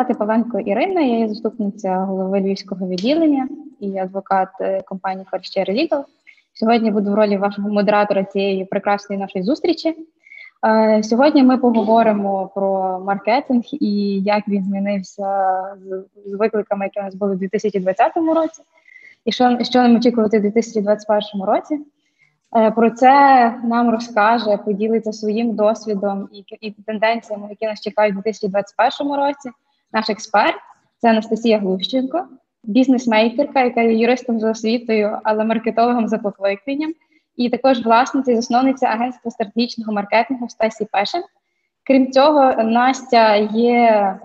Звати Павленко Ірина, я є заступниця голови львівського відділення і адвокат е, компанії First Legal. Сьогодні буду в ролі вашого модератора цієї прекрасної нашої зустрічі. Е, сьогодні ми поговоримо про маркетинг і як він змінився з викликами, які у нас були в 2020 році, і що що нам очікувати в 2021 році. Е, про це нам розкаже, поділиться своїм досвідом і і тенденціями, які нас чекають у 2021 році. Наш експерт це Анастасія Глущенко, бізнесмейкерка, яка є юристом за освітою, але маркетологом за покликанням, і також власниця і засновниця агентства стратегічного маркетингу Стасі Пешен. Крім цього, Настя є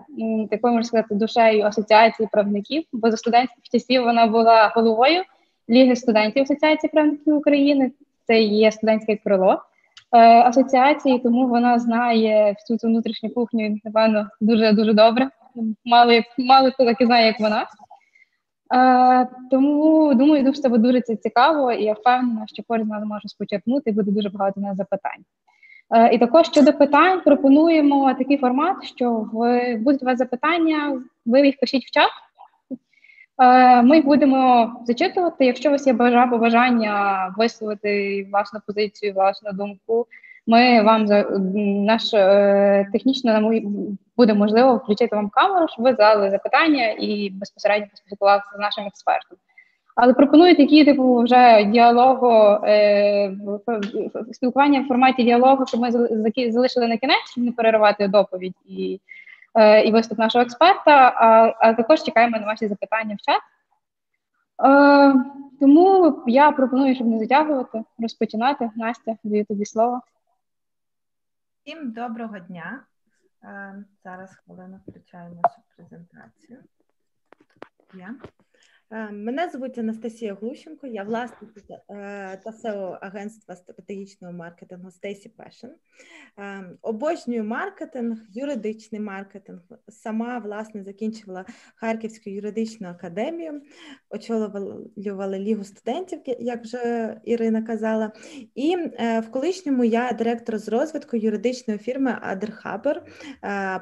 такою можна сказати душею асоціації правників, бо за студентських часів вона була головою Ліги студентів Асоціації правників України це є студентське крило е, асоціації, тому вона знає всю цю внутрішню кухню, напевно, дуже дуже добре. Мало як мало хто так і знає, як вона. Е, тому думаю, дуже це буде дуже цікаво, і я впевнена, що кожен нас може спочерпнути буде дуже багато на запитань. Е, і також щодо питань пропонуємо такий формат, що в будуть у вас запитання, ви їх пишіть в чат. Е, ми будемо зачитувати. Якщо у вас є бажання висловити власну позицію, власну думку, ми вам за наш е, технічно буде можливо включити вам камеру, щоб ви задали запитання і безпосередньо поспілкувалися з нашим експертом. Але пропоную такі типу вже діалогу е, спілкування в форматі діалогу, щоб ми залишили на кінець, щоб не переривати доповідь і Е, і виступ нашого експерта, а, а також чекаємо на ваші запитання в чат. Е, тому я пропоную, щоб не затягувати, розпочинати. Настя, даю тобі слово. Всім доброго дня. Е, зараз хвилину включаю нашу презентацію. Я. Е, мене звуть Анастасія Глущенко, я власниця е, та SEO агентства стратегічного маркетингу Stacy Passion. Е, обожнюю маркетинг, юридичний маркетинг. Сама власне закінчувала Харківську юридичну академію, очолювала лігу студентів, як вже Ірина казала. І в колишньому я директор з розвитку юридичної фірми Адерхабер,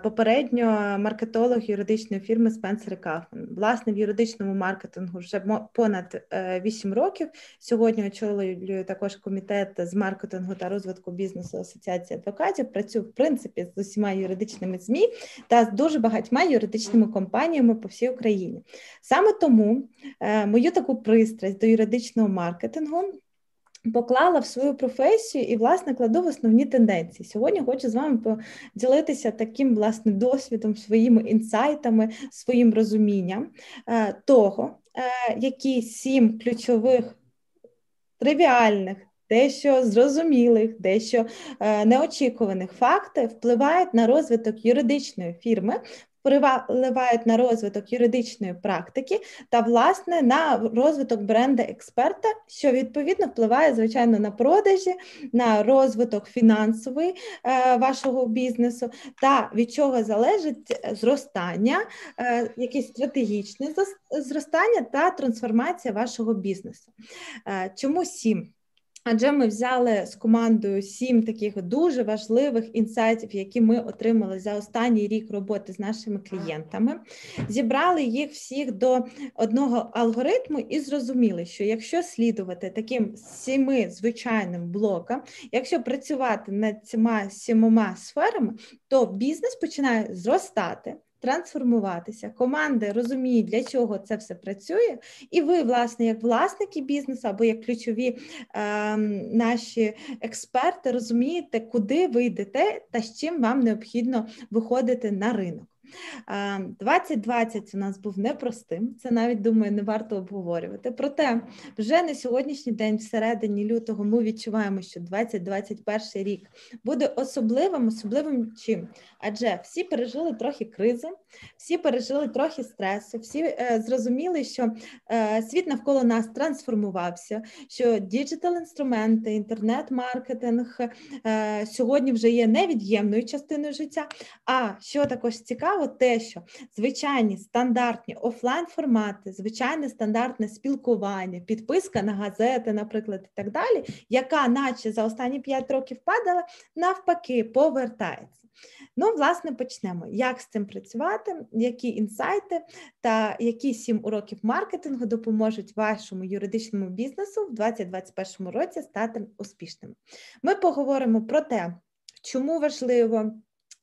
попередньо маркетолог юридичної фірми Spencer Kaufman. Власне, в юридичному маркетингу маркетингу вже понад 8 е, років. Сьогодні очолюю також комітет з маркетингу та розвитку бізнесу Асоціації адвокатів. Працюю в принципі з усіма юридичними змі та з дуже багатьма юридичними компаніями по всій Україні. Саме тому е, мою таку пристрасть до юридичного маркетингу. Поклала в свою професію і, власне, кладу в основні тенденції. Сьогодні хочу з вами поділитися таким власне досвідом, своїми інсайтами, своїм розумінням е, того, які сім ключових тривіальних, дещо зрозумілих, дещо е, неочікуваних факти впливають на розвиток юридичної фірми, впливають на розвиток юридичної практики та, власне, на розвиток бренда експерта, що відповідно впливає, звичайно, на продажі, на розвиток фінансовий е, вашого бізнесу, та від чого залежить зростання, е, якесь стратегічне зростання та трансформація вашого бізнесу. Е, чому сім? Адже ми взяли з командою сім таких дуже важливих інсайтів, які ми отримали за останній рік роботи з нашими клієнтами, зібрали їх всіх до одного алгоритму і зрозуміли, що якщо слідувати таким сіми звичайним блокам, якщо працювати над цими сімома сферами, то бізнес починає зростати трансформуватися. Команди розуміють, для чого це все працює, і ви, власне, як власники бізнесу або як ключові е, наші експерти, розумієте, куди ви йдете та з чим вам необхідно виходити на ринок. 2020 у нас був непростим, це навіть думаю, не варто обговорювати. Проте вже на сьогоднішній день, всередині лютого, ми відчуваємо, що 2021 рік буде особливим, особливим чим? Адже всі пережили трохи кризи, всі пережили трохи стресу, всі е, зрозуміли, що е, світ навколо нас трансформувався, що діджитал-інструменти, інтернет-маркетинг е, сьогодні вже є невід'ємною частиною життя. А що також цікаво, увагу те, що звичайні стандартні офлайн формати, звичайне стандартне спілкування, підписка на газети, наприклад, і так далі, яка, наче за останні 5 років падала, навпаки, повертається. Ну, власне, почнемо. Як з цим працювати, які інсайти та які сім уроків маркетингу допоможуть вашому юридичному бізнесу в 2021 році стати успішним? Ми поговоримо про те, чому важливо.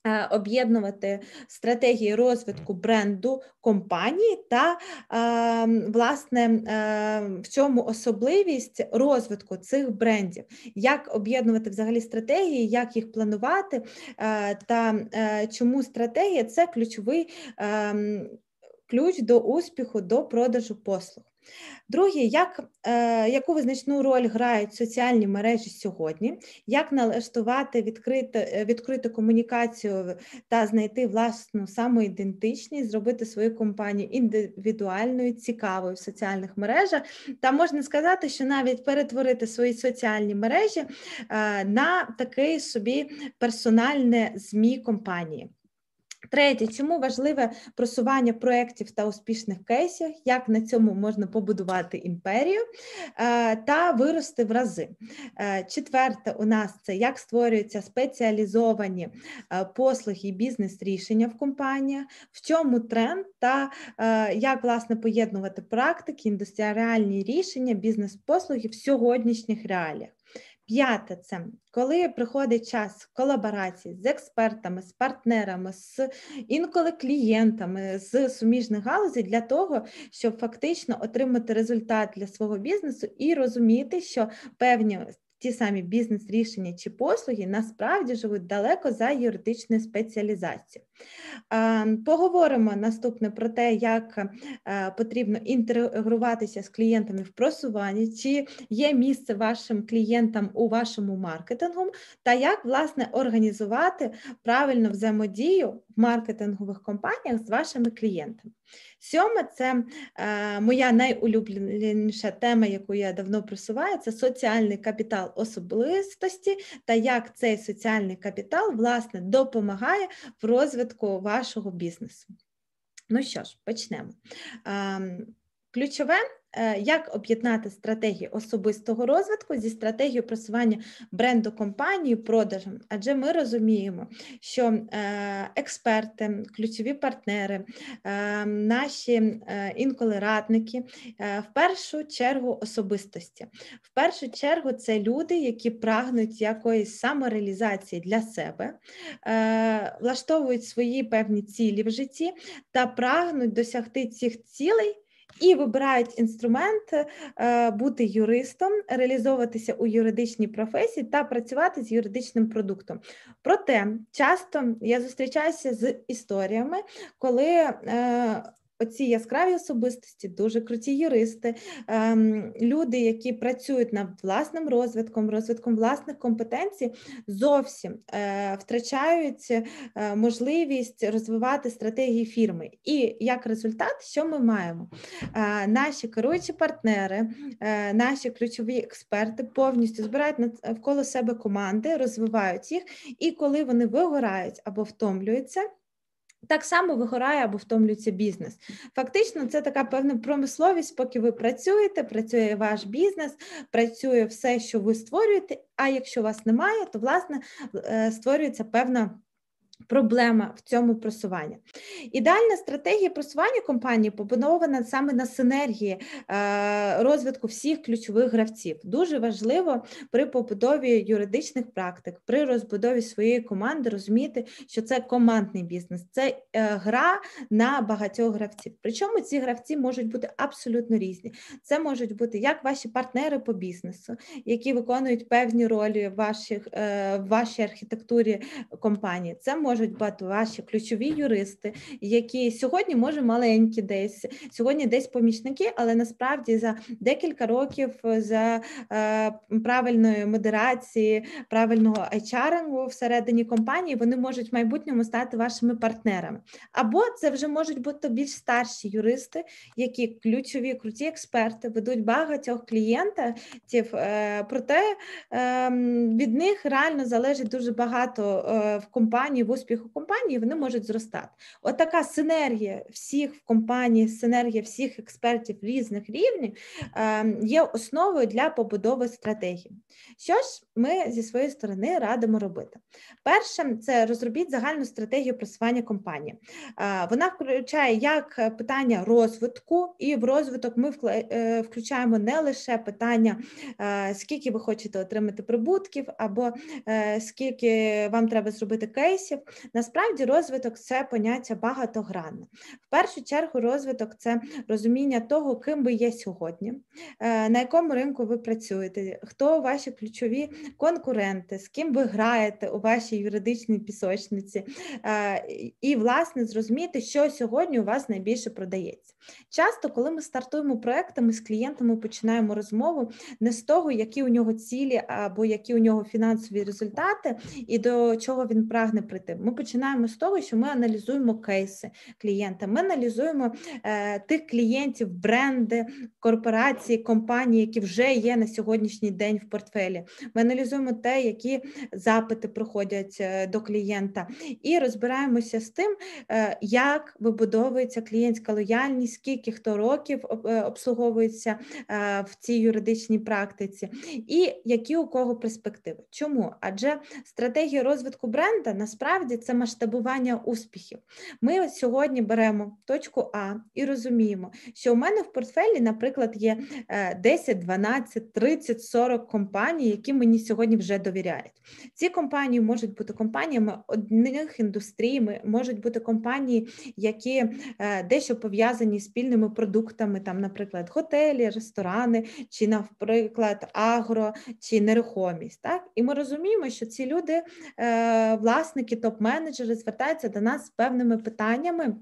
Е, об'єднувати стратегії розвитку бренду компанії та ем, власне ем, в цьому особливість розвитку цих брендів, як об'єднувати взагалі стратегії, як їх планувати, е, та е, чому стратегія це ключовий ключ до успіху, до продажу послуг. Друге, як, е, яку визначну роль грають соціальні мережі сьогодні, як налаштувати відкрити, е, відкриту комунікацію та знайти власну самоідентичність, зробити свою компанію індивідуальною, цікавою в соціальних мережах, та можна сказати, що навіть перетворити свої соціальні мережі е, на такий собі персональне ЗМІ компанії. Третє, чому важливе просування проєктів та успішних кейсів, як на цьому можна побудувати імперію е, та вирости в рази. Е, четверте, у нас це як створюються спеціалізовані е, послуги і бізнес-рішення в компаніях, в чому тренд та як власне поєднувати практики, індустріальні рішення, бізнес-послуги в сьогоднішніх реаліях. П'яте це коли приходить час колаборації з експертами, з партнерами, з інколи клієнтами з суміжних галузей для того, щоб фактично отримати результат для свого бізнесу і розуміти, що певні ті самі бізнес-рішення чи послуги насправді живуть далеко за юридичною спеціалізацією. Поговоримо наступне про те, як е, потрібно інтегруватися з клієнтами в просуванні, чи є місце вашим клієнтам у вашому маркетингу, та як власне організувати правильну взаємодію в маркетингових компаніях з вашими клієнтами. Сьоме це е, моя найулюбленіша тема, яку я давно просуваю, це соціальний капітал особистості та як цей соціальний капітал власне допомагає в розвитку вашого бізнесу. Ну що ж, почнемо. Е, ключове як об'єднати стратегію особистого розвитку зі стратегією просування бренду компанії продажем? Адже ми розуміємо, що е, експерти, ключові партнери, е, наші інколи радники в першу чергу особистості. В першу чергу це люди, які прагнуть якоїсь самореалізації для себе, влаштовують свої певні цілі в житті та прагнуть досягти цих цілей і вибирають інструмент е, бути юристом, реалізовуватися у юридичній професії та працювати з юридичним продуктом. Проте часто я зустрічаюся з історіями, коли е, оці яскраві особистості, дуже круті юристи, ем, люди, які працюють над власним розвитком, розвитком власних компетенцій, зовсім е, втрачають е, можливість розвивати стратегії фірми. І як результат, що ми маємо? Е, наші керуючі партнери, наші ключові експерти повністю збирають навколо себе команди, розвивають їх, і коли вони вигорають або втомлюються. Так само вигорає або втомлюється бізнес. Фактично, це така певна промисловість, поки ви працюєте, працює ваш бізнес, працює все, що ви створюєте. А якщо вас немає, то власне е, створюється певна Проблема в цьому просуванні. Ідеальна стратегія просування компанії побудована саме на синергії е, розвитку всіх ключових гравців. Дуже важливо при побудові юридичних практик, при розбудові своєї команди розуміти, що це командний бізнес, це е, гра на багатьох гравців. Причому ці гравці можуть бути абсолютно різні. Це можуть бути як ваші партнери по бізнесу, які виконують певні ролі в е, вашій архітектурі компанії. Це можуть бути ваші ключові юристи, які сьогодні може маленькі десь, сьогодні десь помічники, але насправді за декілька років за е, правильної модерації, правильного HR всередині компанії вони можуть в майбутньому стати вашими партнерами. Або це вже можуть бути більш старші юристи, які ключові круті експерти ведуть багатьох клієнтів, е, проте е, від них реально залежить дуже багато е, в компанії в успіху компанії, вони можуть зростати. От така синергія всіх в компанії, синергія всіх експертів різних рівнів ем, є основою для побудови стратегії. Що ж ми зі своєї сторони радимо робити? Перше, це розробіть загальну стратегію просування компанії. Е, вона включає як питання розвитку, і в розвиток ми е, включаємо не лише питання, е, скільки ви хочете отримати прибутків, або скільки вам треба зробити кейсів. Насправді, розвиток це поняття багатогранне. В першу чергу, розвиток це розуміння того, ким ви є сьогодні, на якому ринку ви працюєте, хто ваші ключові конкуренти, з ким ви граєте у вашій юридичній пісочниці, і, власне, зрозуміти, що сьогодні у вас найбільше продається. Часто, коли ми стартуємо проекти, з клієнтами починаємо розмову не з того, які у нього цілі або які у нього фінансові результати, і до чого він прагне прийти. Ми починаємо з того, що ми аналізуємо кейси клієнта. Ми аналізуємо е, тих клієнтів, бренди, корпорації, компанії, які вже є на сьогоднішній день в портфелі. Ми аналізуємо те, які запити проходять е, до клієнта, і розбираємося з тим, е, як вибудовується клієнтська лояльність, скільки хто років е, обслуговується в цій юридичній практиці, і які у кого перспективи. Чому? Адже стратегія розвитку бренда насправді це масштабування успіхів. Ми сьогодні беремо точку А і розуміємо, що у мене в портфелі, наприклад, є 10, 12, 30, 40 компаній, які мені сьогодні вже довіряють. Ці компанії можуть бути компаніями одних індустрій, можуть бути компанії, які е, дещо пов'язані з спільними продуктами, там, наприклад, готелі, ресторани, чи, наприклад, агро чи нерухомість. Так? І ми розуміємо, що ці люди, е, власники, топ-менеджери, звертаються до нас з певними питаннями.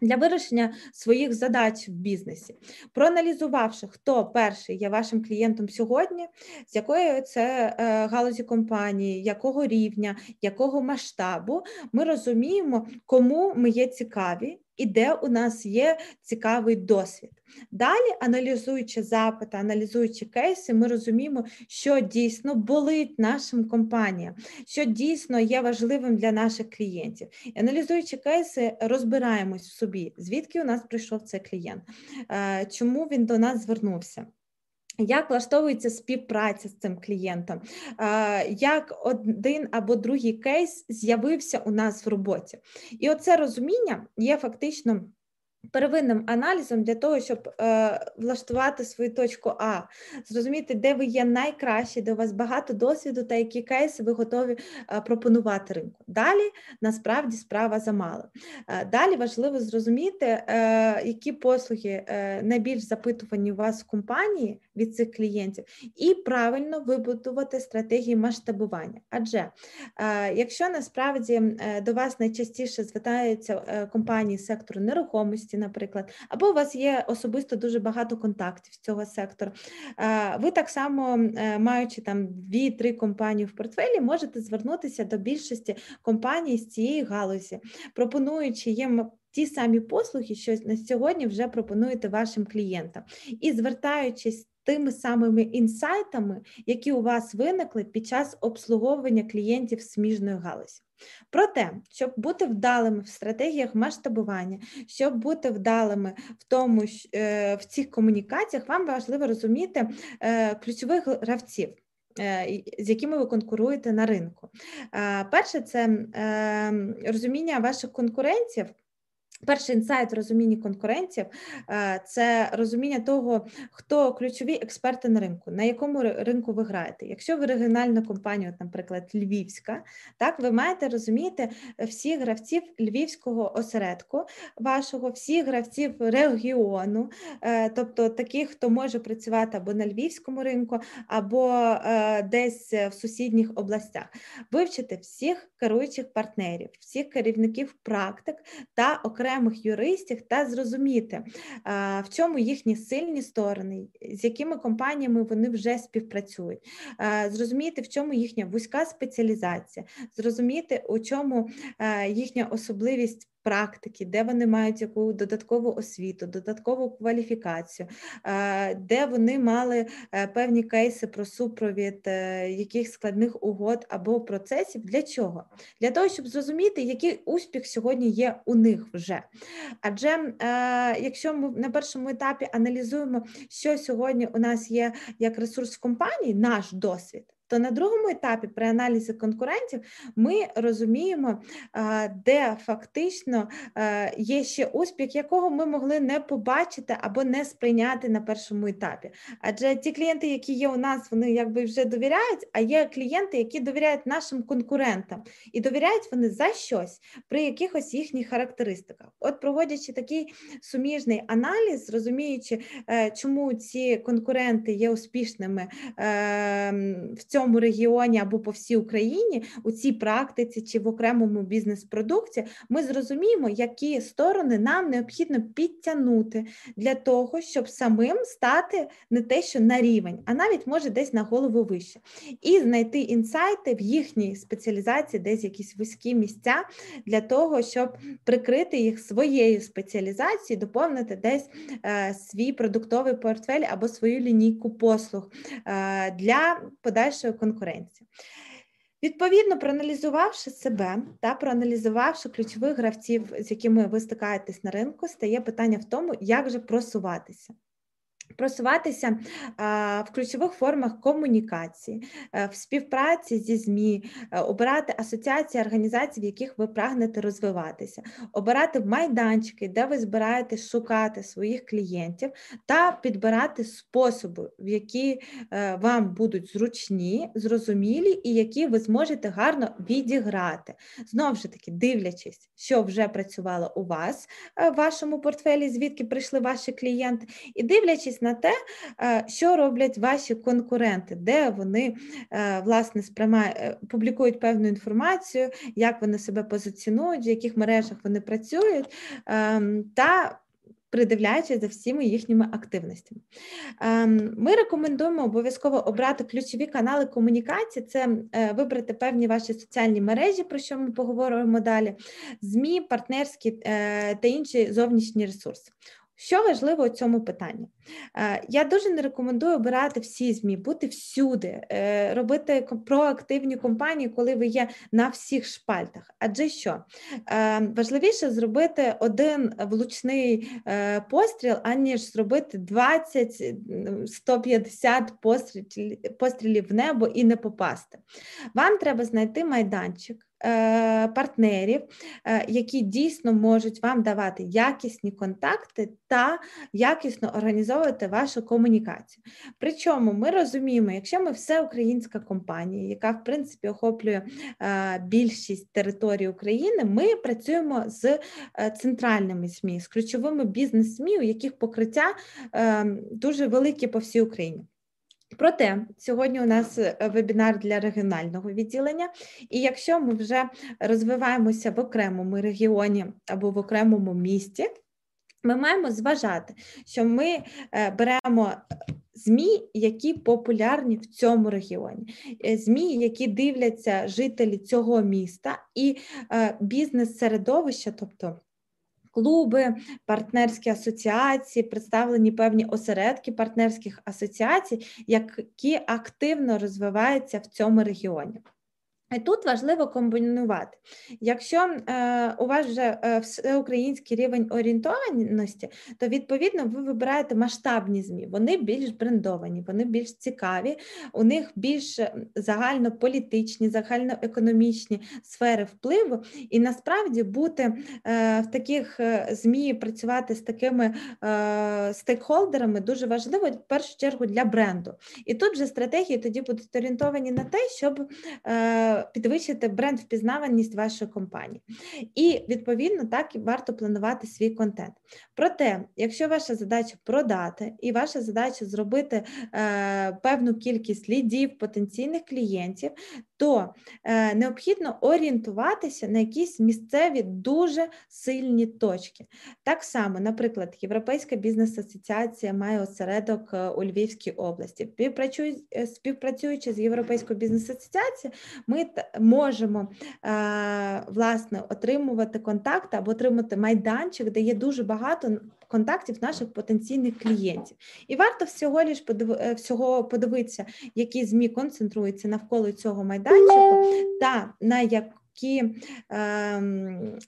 Для вирішення своїх задач в бізнесі, проаналізувавши, хто перший є вашим клієнтом сьогодні, з якої це е, галузі компанії, якого рівня, якого масштабу, ми розуміємо, кому ми є цікаві, і де у нас є цікавий досвід. Далі, аналізуючи запити, аналізуючи кейси, ми розуміємо, що дійсно болить нашим компаніям, що дійсно є важливим для наших клієнтів. І аналізуючи кейси, розбираємось в собі, звідки у нас прийшов цей клієнт, е, чому він до нас звернувся. Як влаштовується співпраця з цим клієнтом, як один або другий кейс з'явився у нас в роботі, і оце розуміння є фактично первинним аналізом для того, щоб е, влаштувати свою точку А, зрозуміти, де ви є найкращі, де у вас багато досвіду та які кейси ви готові е, пропонувати ринку. Далі насправді справа замало. Е, далі важливо зрозуміти, е, які послуги е, найбільш запитувані у вас в компанії від цих клієнтів, і правильно вибудувати стратегії масштабування. Адже е, якщо насправді е, до вас найчастіше звертаються е, компанії сектору нерухомості, наприклад, або у вас є особисто дуже багато контактів з цього сектору. Ви так само, маючи там дві-три компанії в портфелі, можете звернутися до більшості компаній з цієї галузі, пропонуючи їм. Ті самі послуги, що на сьогодні вже пропонуєте вашим клієнтам, і звертаючись тими самими інсайтами, які у вас виникли під час обслуговування клієнтів сміжної галузі. Проте, щоб бути вдалими в стратегіях масштабування, щоб бути вдалими в тому, е, в цих комунікаціях, вам важливо розуміти е, ключових гравців. Е, з якими ви конкуруєте на ринку. Перше, це ем, розуміння ваших конкурентів. Перший інсайт розуміння конкурентів е, це розуміння того, хто ключові експерти на ринку, на якому ринку ви граєте. Якщо ви регіональна компанія, наприклад, Львівська, так ви маєте розуміти всіх гравців львівського осередку, вашого, всіх гравців регіону, е, тобто таких, хто може працювати або на львівському ринку, або е, десь в сусідніх областях, вивчити всіх керуючих партнерів, всіх керівників практик та окремо окремих юристів та зрозуміти, в чому їхні сильні сторони, з якими компаніями вони вже співпрацюють, зрозуміти, в чому їхня вузька спеціалізація, зрозуміти, у чому їхня особливість практики, де вони мають яку додаткову освіту, додаткову кваліфікацію, е, де вони мали е, певні кейси про супровід е, яких складних угод або процесів. Для чого? Для того, щоб зрозуміти, який успіх сьогодні є у них вже. Адже якщо ми на першому етапі аналізуємо, що сьогодні у нас є як ресурс в компанії, наш досвід то на другому етапі при аналізі конкурентів ми розуміємо, де фактично є ще успіх, якого ми могли не побачити або не сприйняти на першому етапі. Адже ті клієнти, які є у нас, вони якби вже довіряють, а є клієнти, які довіряють нашим конкурентам, і довіряють вони за щось при якихось їхніх характеристиках. От проводячи такий суміжний аналіз, розуміючи, е, чому ці конкуренти є успішними ем, в цьому цьому регіоні або по всій Україні у цій практиці чи в окремому бізнес-продукті, ми зрозуміємо, які сторони нам необхідно підтягнути для того, щоб самим стати не те, що на рівень, а навіть може десь на голову вище, і знайти інсайти в їхній спеціалізації, десь якісь вузькі місця для того, щоб прикрити їх своєю спеціалізацією, доповнити десь е, свій продуктовий портфель або свою лінійку послуг е, для подальшого вашої конкуренції. Відповідно, проаналізувавши себе та проаналізувавши ключових гравців, з якими ви стикаєтесь на ринку, стає питання в тому, як же просуватися. Просуватися в ключових формах комунікації, е, в співпраці зі ЗМІ, е, обирати асоціації організацій, в яких ви прагнете розвиватися, обирати майданчики, де ви збираєтесь шукати своїх клієнтів, та підбирати способи, які е, вам будуть зручні, зрозумілі і які ви зможете гарно відіграти. Знову ж таки, дивлячись, що вже працювало у вас в вашому портфелі, звідки прийшли ваші клієнти, і дивлячись дивитись на те, е, що роблять ваші конкуренти, де вони е, власне е, публікують певну інформацію, як вони себе позиціонують, в яких мережах вони працюють, ем, та Придивляючись за всіми їхніми активностями. Ем, ми рекомендуємо обов'язково обрати ключові канали комунікації, це вибрати певні ваші соціальні мережі, про що ми поговоримо далі, ЗМІ, партнерські та інші зовнішні ресурси. Що важливо у цьому питанні? Е, я дуже не рекомендую обирати всі ЗМІ, бути всюди, е, робити проактивні компанії, коли ви є на всіх шпальтах. Адже що? Е, важливіше зробити один влучний постріл, аніж зробити 20-150 пострілів в небо і не попасти. Вам треба знайти майданчик. Партнерів, які дійсно можуть вам давати якісні контакти та якісно організовувати вашу комунікацію. Причому ми розуміємо, якщо ми все українська компанія, яка в принципі охоплює е, більшість території України, ми працюємо з центральними СМІ, з ключовими бізнес-СМІ, у яких покриття дуже велике по всій Україні. Проте сьогодні у нас е, вебінар для регіонального відділення, і якщо ми вже розвиваємося в окремому регіоні або в окремому місті, ми маємо зважати, що ми е, беремо ЗМІ, які популярні в цьому регіоні, е, ЗМІ, які дивляться жителі цього міста, і бізнес-середовища, тобто клуби, партнерські асоціації, представлені певні осередки партнерських асоціацій, які активно розвиваються в цьому регіоні. І тут важливо комбінувати. Якщо е, у вас вже е, всеукраїнський рівень орієнтованості, то відповідно ви вибираєте масштабні ЗМІ. Вони більш брендовані, вони більш цікаві, у них більш загальнополітичні, загальноекономічні сфери впливу. І насправді бути е, в таких е, ЗМІ, працювати з такими е, стейкхолдерами дуже важливо в першу чергу для бренду. І тут вже стратегії тоді будуть орієнтовані на те, щоб. Підвищити бренд впізнаваність вашої компанії. І відповідно так і варто планувати свій контент. Проте, якщо ваша задача продати, і ваша задача зробити е, певну кількість лідів, потенційних клієнтів, то е, необхідно орієнтуватися на якісь місцеві дуже сильні точки. Так само, наприклад, Європейська бізнес-асоціація має осередок е, у Львівській області. Е, співпрацюючи з Європейською бізнес-асоціацією, ми можемо власне отримувати контакти або отримати майданчик, де є дуже багато контактів наших потенційних клієнтів. І варто всього лиш всього подивитися, які змі концентруються навколо цього майданчику, та на які е,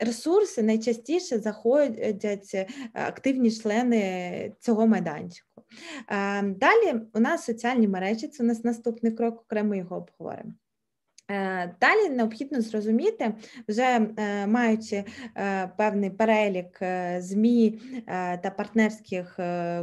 ресурси найчастіше заходять е, активні члени цього майданчику. Е, далі у нас соціальні мережі, це у нас наступний крок, окремо його обговоримо. Е, далі необхідно зрозуміти, вже е, маючи е, певний перелік ЗМІ та партнерських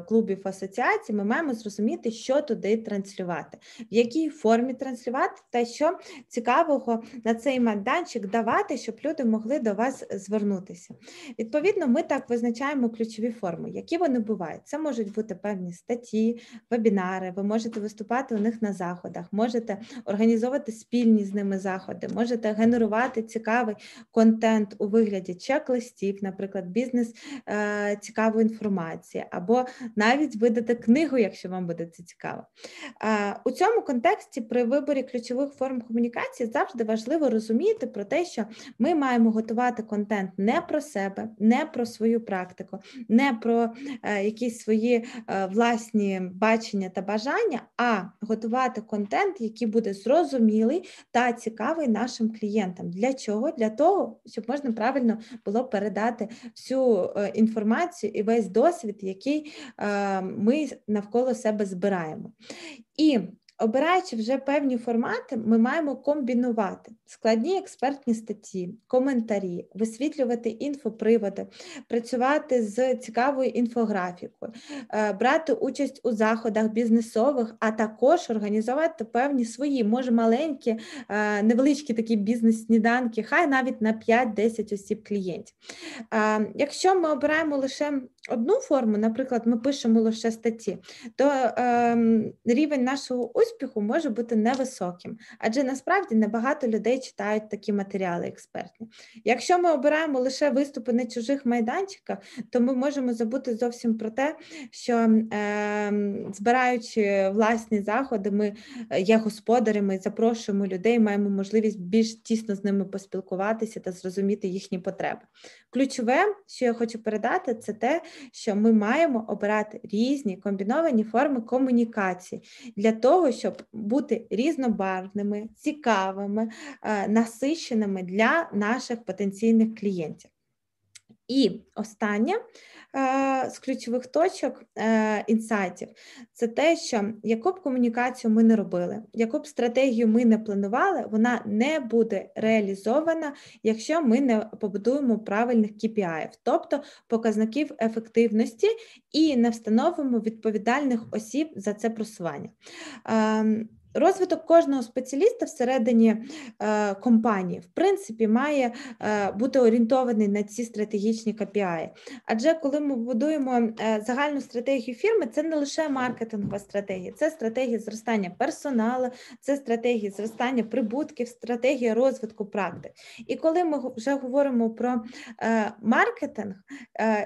клубів асоціацій, ми маємо зрозуміти, що туди транслювати, в якій формі транслювати, та що цікавого на цей майданчик давати, щоб люди могли до вас звернутися. Відповідно, ми так визначаємо ключові форми, які вони бувають. Це можуть бути певні статті, вебінари, ви можете виступати у них на заходах, можете організовувати спільні ними заходи, можете генерувати цікавий контент у вигляді чек-листів, наприклад, бізнес е, цікавої інформації, або навіть видати книгу, якщо вам буде це цікаво. Е, у цьому контексті при виборі ключових форм комунікації завжди важливо розуміти про те, що ми маємо готувати контент не про себе, не про свою практику, не про е, якісь свої власні бачення та бажання, а готувати контент, який буде зрозумілий та цікавий нашим клієнтам. Для чого? Для того, щоб можна правильно було передати всю е, інформацію і весь досвід, який е, ми навколо себе збираємо. І Обираючи вже певні формати, ми маємо комбінувати складні експертні статті, коментарі, висвітлювати інфоприводи, працювати з цікавою інфографікою, е, брати участь у заходах бізнесових, а також організувати певні свої, може маленькі, е, невеличкі такі бізнес-сніданки, хай навіть на 5-10 осіб клієнтів. Е, якщо ми обираємо лише одну форму, наприклад, ми пишемо лише статті, то ем, рівень нашого успіху може бути невисоким, адже насправді небагато людей читають такі матеріали експертні. Якщо ми обираємо лише виступи на чужих майданчиках, то ми можемо забути зовсім про те, що е, збираючи власні заходи, ми е, є господарями, запрошуємо людей, маємо можливість більш тісно з ними поспілкуватися та зрозуміти їхні потреби. Ключове, що я хочу передати, це те, що ми маємо обирати різні комбіновані форми комунікації для того, щоб бути різнобарвними, цікавими, е, насиченими для наших потенційних клієнтів. І останнє е, з ключових точок е, інсайтів це те, що яку б комунікацію ми не робили, яку б стратегію ми не планували, вона не буде реалізована, якщо ми не побудуємо правильних KPI, тобто показників ефективності і не встановимо відповідальних осіб за це просування. Розвиток кожного спеціаліста всередині е, компанії, в принципі, має е, бути орієнтований на ці стратегічні KPI. Адже коли ми будуємо е, загальну стратегію фірми, це не лише маркетингова стратегія, це стратегія зростання персоналу, це стратегія зростання прибутків, стратегія розвитку практик. І коли ми вже говоримо про маркетинг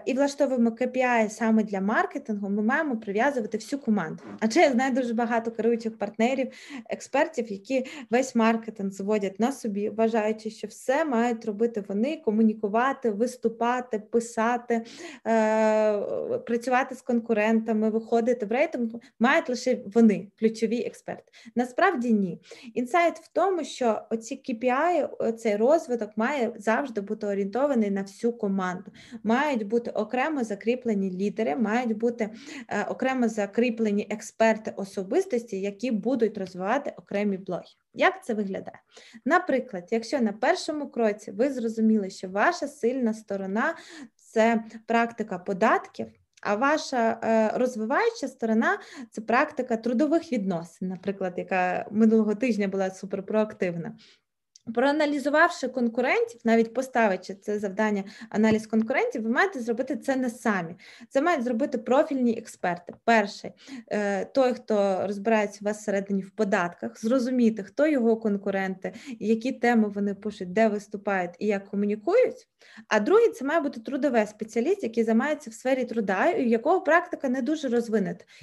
і влаштовуємо KPI саме для маркетингу, ми маємо прив'язувати всю команду. Адже я знаю дуже багато керуючих партнерів експертів, які весь маркетинг зводять на собі, вважаючи, що все мають робити вони, комунікувати, виступати, писати, е, працювати з конкурентами, виходити в рейтинг, мають лише вони, ключові експерти. Насправді ні. Інсайт в тому, що оці KPI, цей розвиток має завжди бути орієнтований на всю команду. Мають бути окремо закріплені лідери, мають бути е, окремо закріплені експерти особистості, які будуть розвивати окремі блоги. Як це виглядає? Наприклад, якщо на першому кроці ви зрозуміли, що ваша сильна сторона це практика податків. А ваша е, розвиваюча сторона це практика трудових відносин, наприклад, яка минулого тижня була суперпроактивна Проаналізувавши конкурентів, навіть поставивши це завдання аналіз конкурентів, ви маєте зробити це не самі. Це мають зробити профільні експерти. Перший е, той, хто розбирається у вас всередині в податках, зрозуміти, хто його конкуренти, які теми вони пишуть, де виступають і як комунікують. А другий це має бути трудовий спеціаліст, який займається в сфері труда, і в якого практика не дуже розвинена.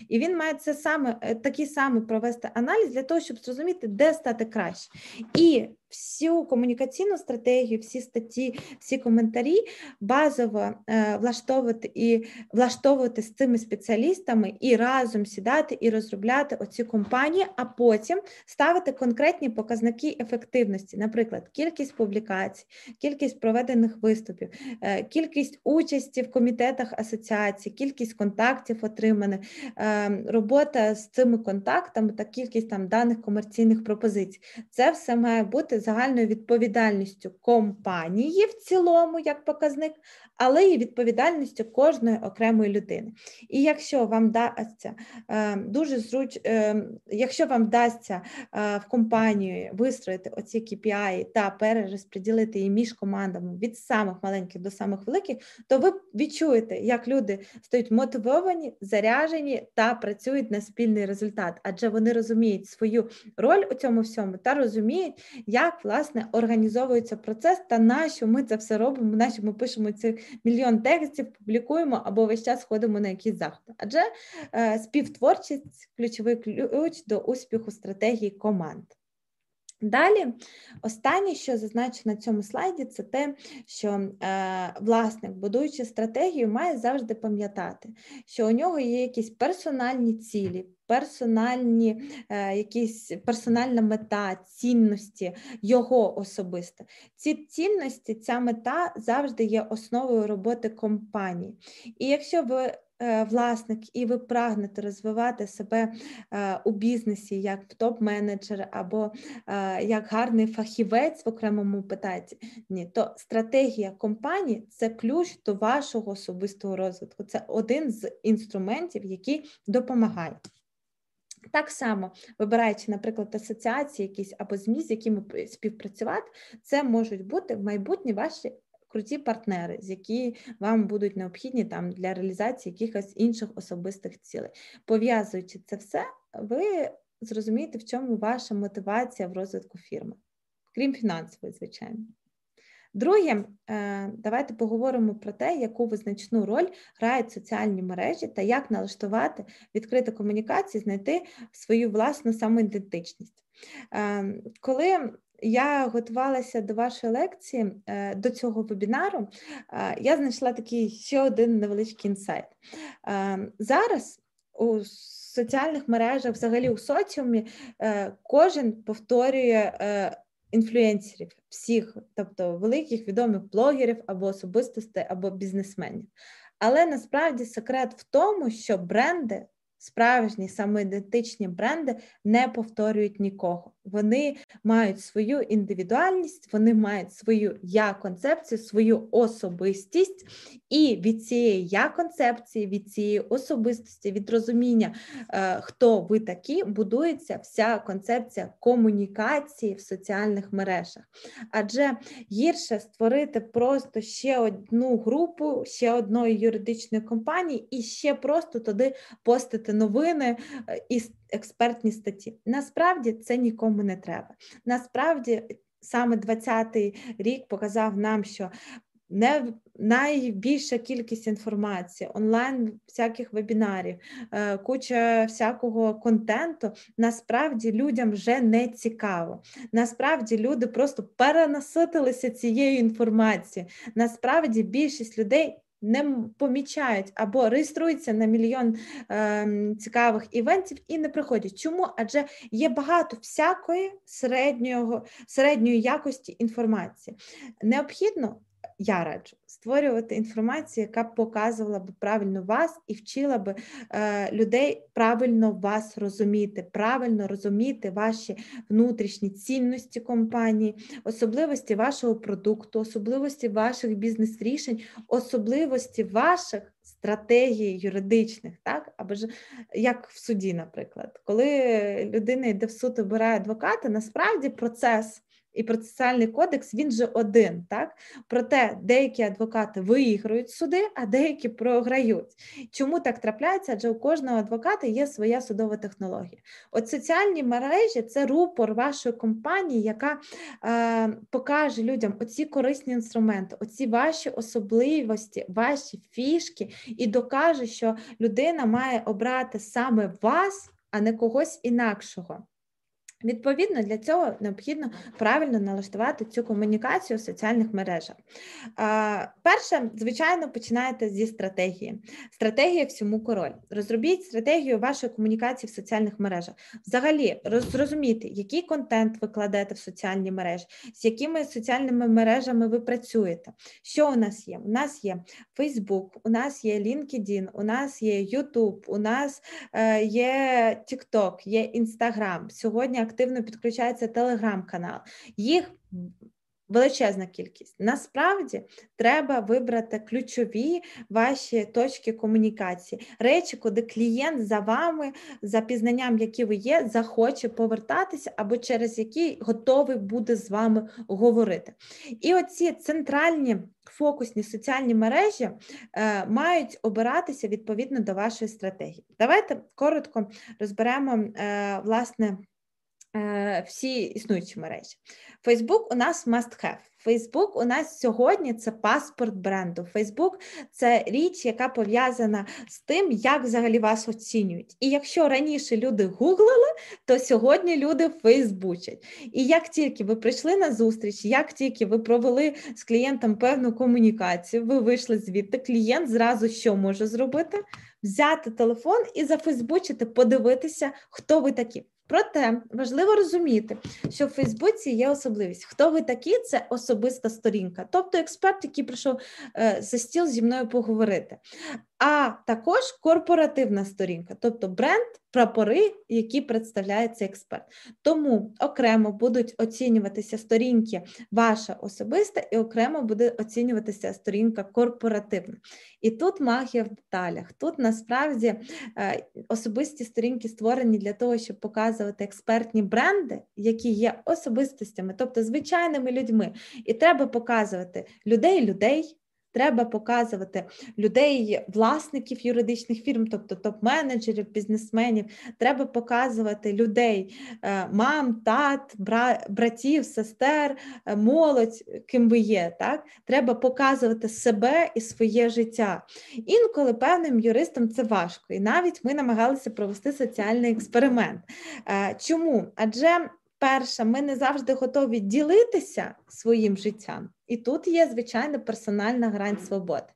І він має це саме е, такий самий провести аналіз для того, щоб зрозуміти, де стати краще. І всю комунікаційну стратегію, всі статті, всі коментарі базово е, влаштовувати і влаштовувати з цими спеціалістами і разом сідати і розробляти оці компанії, а потім ставити конкретні показники ефективності, наприклад, кількість публікацій, кількість проведених виступів, е, кількість участі в комітетах асоціації, кількість контактів отриманих, е, робота з цими контактами та кількість там даних комерційних пропозицій. Це все має бути загальною відповідальністю компанії в цілому, як показник, але і відповідальністю кожної окремої людини. І якщо вам вдасться е, дуже зруч, е, якщо вам вдасться е, в компанію вистроїти оці KPI та перерозподілити її між командами від самих маленьких до самих великих, то ви відчуєте, як люди стають мотивовані, заряжені та працюють на спільний результат, адже вони розуміють свою роль у цьому всьому та розуміють, як власне організовується процес та на що ми це все робимо, на що ми пишемо ці мільйон текстів, публікуємо або весь час ходимо на якісь заходи. Адже е, співтворчість ключовий ключ до успіху стратегії команд. Далі, останнє, що зазначено на цьому слайді, це те, що е, власник, будуючи стратегію, має завжди пам'ятати, що у нього є якісь персональні цілі, персональні, е, якісь персональна мета, цінності його особисто. Ці цінності, ця мета завжди є основою роботи компанії. І якщо ви Е, власник, і ви прагнете розвивати себе е, у бізнесі як топ-менеджер або е, як гарний фахівець в окремому питанні, то стратегія компанії це ключ до вашого особистого розвитку. Це один з інструментів, який допомагає. Так само, вибираючи, наприклад, асоціації якісь або ЗМІ, з якими співпрацювати, це можуть бути в майбутнє ваші круті партнери, з які вам будуть необхідні там для реалізації якихось інших особистих цілей. Пов'язуючи це все, ви зрозумієте, в чому ваша мотивація в розвитку фірми, крім фінансової, звичайно. Друге, е, давайте поговоримо про те, яку визначну роль грають соціальні мережі та як налаштувати відкриту комунікацію, знайти свою власну самоідентичність. Е, коли я готувалася до вашої лекції, е, до цього вебінару, я знайшла такий ще один невеличкий інсайт. Зараз у соціальних мережах, взагалі у соціумі, кожен повторює інфлюенсерів, всіх, тобто великих відомих блогерів або особистостей, або бізнесменів. Але насправді секрет в тому, що бренди Справжні самоідентичні бренди не повторюють нікого. Вони мають свою індивідуальність, вони мають свою я-концепцію, свою особистість, і від цієї я-концепції, від цієї особистості, від розуміння, е, хто ви такі, будується вся концепція комунікації в соціальних мережах. Адже гірше створити просто ще одну групу, ще одної юридичної компанії і ще просто туди постити новини е, і експертні статті. Насправді це нікому не треба. Насправді саме 20-й рік показав нам, що не найбільша кількість інформації, онлайн всяких вебінарів, е, куча всякого контенту. Насправді людям вже не цікаво. Насправді люди просто перенаситилися цією інформацією. Насправді більшість людей не помічають або реєструються на мільйон е, цікавих івентів і не приходять. Чому? Адже є багато всякої середнього, середньої якості інформації. Необхідно я раджу створювати інформацію, яка показувала б правильно вас і вчила б е, людей правильно вас розуміти, правильно розуміти ваші внутрішні цінності компанії, особливості вашого продукту, особливості ваших бізнес-рішень, особливості ваших. Стратегії юридичних, так або ж як в суді, наприклад, коли людина йде в суд, обирає адвоката, насправді процес і процесуальний кодекс він же один. так? Проте деякі адвокати виіграють суди, а деякі програють. Чому так трапляється? Адже у кожного адвоката є своя судова технологія. От соціальні мережі це рупор вашої компанії, яка е, покаже людям оці корисні інструменти, оці ваші особливості, ваші фішки, і докаже, що людина має обрати саме вас, а не когось інакшого. Відповідно, для цього необхідно правильно налаштувати цю комунікацію в соціальних мережах. Перше, звичайно, починаєте зі стратегії. Стратегія всьому король. Розробіть стратегію вашої комунікації в соціальних мережах. Взагалі, зрозумійте, який контент ви кладете в соціальні мережі, з якими соціальними мережами ви працюєте. Що у нас є? У нас є Facebook, у нас є LinkedIn, у нас є YouTube, у нас е, є TikTok, є Instagram. Сьогодні активно підключається телеграм-канал. Їх величезна кількість. Насправді треба вибрати ключові ваші точки комунікації, речі, куди клієнт за вами, за пізнанням, які ви є, захоче повертатися, або через які готовий буде з вами говорити. І оці центральні. Фокусні соціальні мережі е, мають обиратися відповідно до вашої стратегії. Давайте коротко розберемо е, власне всі існуючі мережі. Фейсбук у нас must have. Фейсбук у нас сьогодні це паспорт бренду. Фейсбук це річ, яка пов'язана з тим, як взагалі вас оцінюють. І якщо раніше люди гуглили, то сьогодні люди фейсбучать. І як тільки ви прийшли на зустріч, як тільки ви провели з клієнтом певну комунікацію, ви вийшли звідти, клієнт зразу що може зробити? Взяти телефон і зафейсбучити, подивитися, хто ви такі. Проте важливо розуміти, що в Фейсбуці є особливість. Хто ви такі? Це особиста сторінка, тобто експерт, який прийшов е, за стіл зі мною поговорити а також корпоративна сторінка, тобто бренд, прапори, які представляє цей експерт. Тому окремо будуть оцінюватися сторінки ваша особиста, і окремо буде оцінюватися сторінка корпоративна. І тут магія в деталях. Тут насправді е, особисті сторінки створені для того, щоб показувати експертні бренди, які є особистостями, тобто звичайними людьми. І треба показувати людей, людей треба показувати людей, власників юридичних фірм, тобто топ-менеджерів, бізнесменів. Треба показувати людей, е, мам, тат, братів, сестер, е, молодь, ким ви є. Так? Треба показувати себе і своє життя. Інколи певним юристам це важко, і навіть ми намагалися провести соціальний експеримент. Е, чому? Адже Перше, ми не завжди готові ділитися своїм життям, і тут є звичайно персональна грань свободи.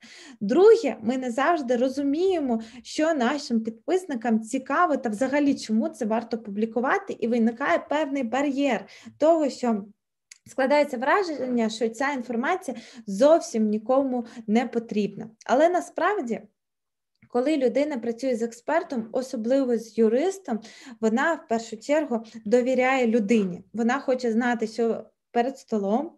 Друге, ми не завжди розуміємо, що нашим підписникам цікаво та взагалі чому це варто публікувати, і виникає певний бар'єр того, що. Складається враження, що ця інформація зовсім нікому не потрібна. Але насправді коли людина працює з експертом, особливо з юристом, вона в першу чергу довіряє людині. Вона хоче знати, що перед столом.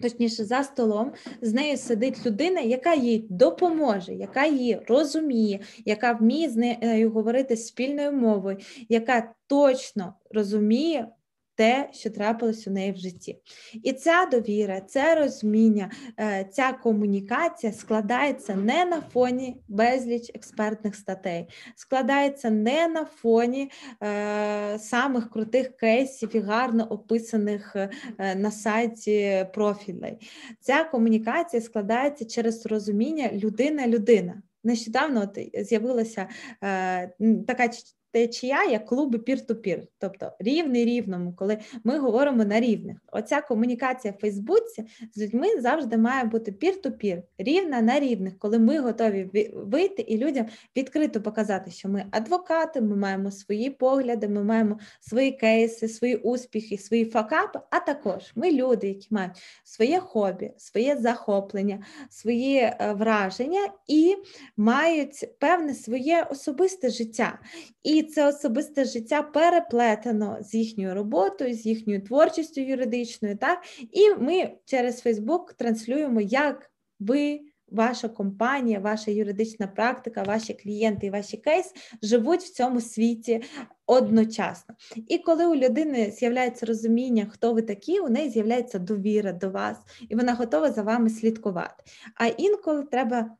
Точніше, за столом з нею сидить людина, яка їй допоможе, яка її розуміє, яка вміє з нею говорити спільною мовою, яка точно розуміє те, що трапилось у неї в житті. І ця довіра, це розуміння, е, ця комунікація складається не на фоні безліч експертних статей, складається не на фоні е, самих крутих кейсів і гарно описаних е, на сайті профілей. Ця комунікація складається через розуміння людина-людина. Нещодавно от з'явилася е, така течія як клуби пір-ту-пір, тобто рівний рівному, коли ми говоримо на рівних. Оця комунікація в Фейсбуці з людьми завжди має бути пір-ту-пір, рівна на рівних, коли ми готові вийти і людям відкрито показати, що ми адвокати, ми маємо свої погляди, ми маємо свої кейси, свої успіхи, свої факапи. А також ми люди, які мають своє хобі, своє захоплення, свої е, враження і мають певне своє особисте життя. І це особисте життя переплетено з їхньою роботою, з їхньою творчістю юридичною. Так? І ми через Фейсбук транслюємо, як ви ваша компанія, ваша юридична практика, ваші клієнти і ваші кейс живуть в цьому світі одночасно. І коли у людини з'являється розуміння, хто ви такі, у неї з'являється довіра до вас, і вона готова за вами слідкувати. А інколи треба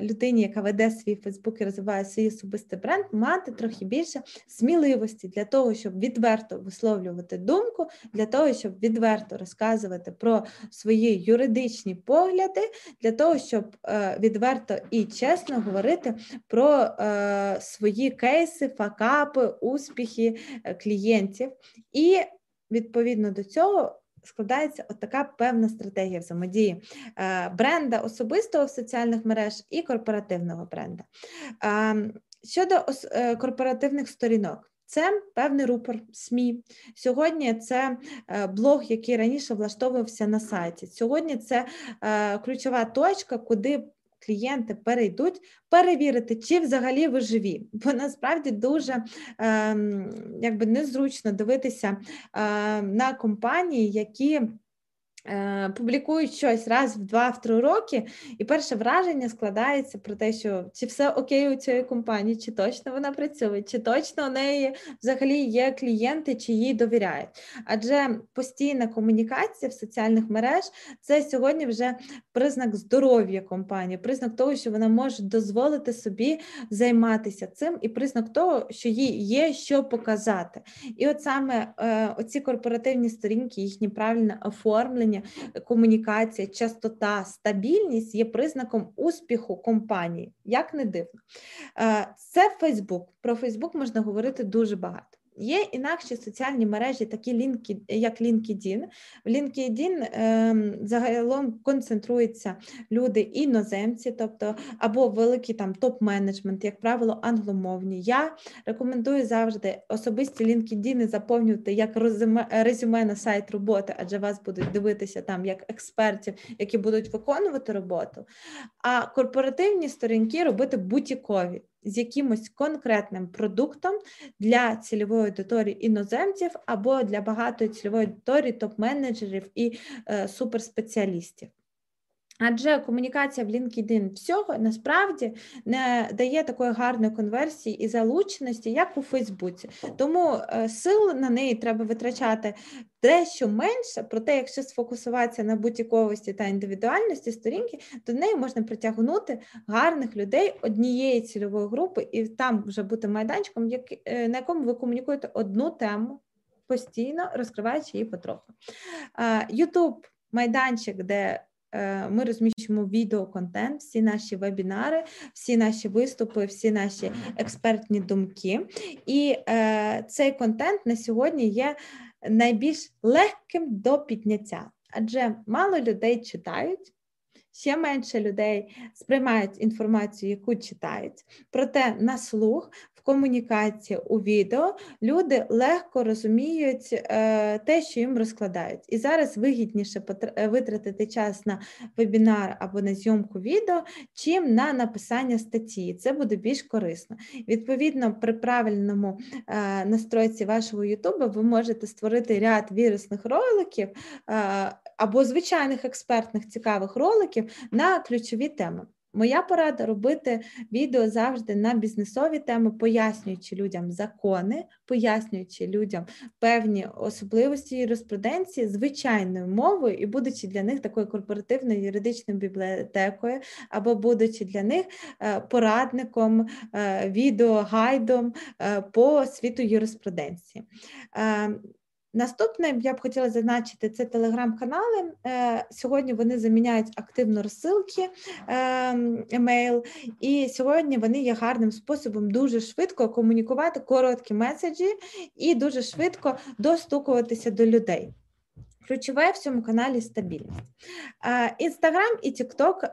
людині, яка веде свій Фейсбук і розвиває свій особистий бренд, мати трохи більше сміливості для того, щоб відверто висловлювати думку, для того, щоб відверто розказувати про свої юридичні погляди, для того, щоб е, відверто і чесно говорити про е, свої кейси, факапи, успіхи клієнтів. І відповідно до цього складається от така певна стратегія взаємодії е, бренда особистого в соціальних мереж і корпоративного бренда. Ем, щодо е, корпоративних сторінок. Це певний рупор СМІ. Сьогодні це е, блог, який раніше влаштовувався на сайті. Сьогодні це ключова точка, куди клієнти перейдуть перевірити, чи взагалі ви живі. Бо насправді дуже е, якби незручно дивитися е, на компанії, які публікують щось раз в два-три роки, і перше враження складається про те, що чи все окей у цієї компанії, чи точно вона працює, чи точно у неї взагалі є клієнти, чи їй довіряють. Адже постійна комунікація в соціальних мереж це сьогодні вже признак здоров'я компанії, признак того, що вона може дозволити собі займатися цим, і признак того, що їй є що показати. І от саме е, оці корпоративні сторінки, їхні правильне оформлення мислення, комунікація, частота, стабільність є признаком успіху компанії, як не дивно. Е, це Фейсбук. Про Фейсбук можна говорити дуже багато. Є інакші соціальні мережі, такі лінки, як LinkedIn. В LinkedIn е, загалом концентруються люди іноземці, тобто або великий там топ-менеджмент, як правило, англомовні. Я рекомендую завжди особисті LinkedIn заповнювати як резюме, на сайт роботи, адже вас будуть дивитися там як експертів, які будуть виконувати роботу. А корпоративні сторінки робити бутікові з якимось конкретним продуктом для цільової аудиторії іноземців або для багатої цільової аудиторії топ-менеджерів і е, суперспеціалістів. Адже комунікація в LinkedIn всього насправді не дає такої гарної конверсії і залученості, як у Фейсбуці. Тому е, сил на неї треба витрачати дещо менше, проте, якщо сфокусуватися на будь-яковості та індивідуальності сторінки, то нею можна притягнути гарних людей однієї цільової групи, і там вже бути майданчиком, е, на якому ви комунікуєте одну тему постійно, розкриваючи її потроху. Ютуб майданчик, де Е, ми розміщуємо відеоконтент, всі наші вебінари, всі наші виступи, всі наші експертні думки. І е, цей контент на сьогодні є найбільш легким до підняття, адже мало людей читають. Ще менше людей сприймають інформацію, яку читають, проте на слух в комунікації у відео люди легко розуміють е, те, що їм розкладають. І зараз вигідніше е, витратити час на вебінар або на зйомку відео, чим на написання статті. Це буде більш корисно. Відповідно, при правильному е, настройці вашого Ютубу ви можете створити ряд вірусних роликів або звичайних експертних цікавих роликів на ключові теми. Моя порада робити відео завжди на бізнесові теми, пояснюючи людям закони, пояснюючи людям певні особливості юриспруденції звичайною мовою і будучи для них такою корпоративною юридичною бібліотекою, або будучи для них е, порадником, е, відеогайдом е, по світу юриспруденції. Наступне я б хотіла зазначити це телеграм-канали. Е, сьогодні вони заміняють активно розсилки ем, емейл, і сьогодні вони є гарним способом дуже швидко комунікувати короткі меседжі і дуже швидко достукуватися до людей. Ключове в цьому каналі стабільність. Інстаграм і Тікток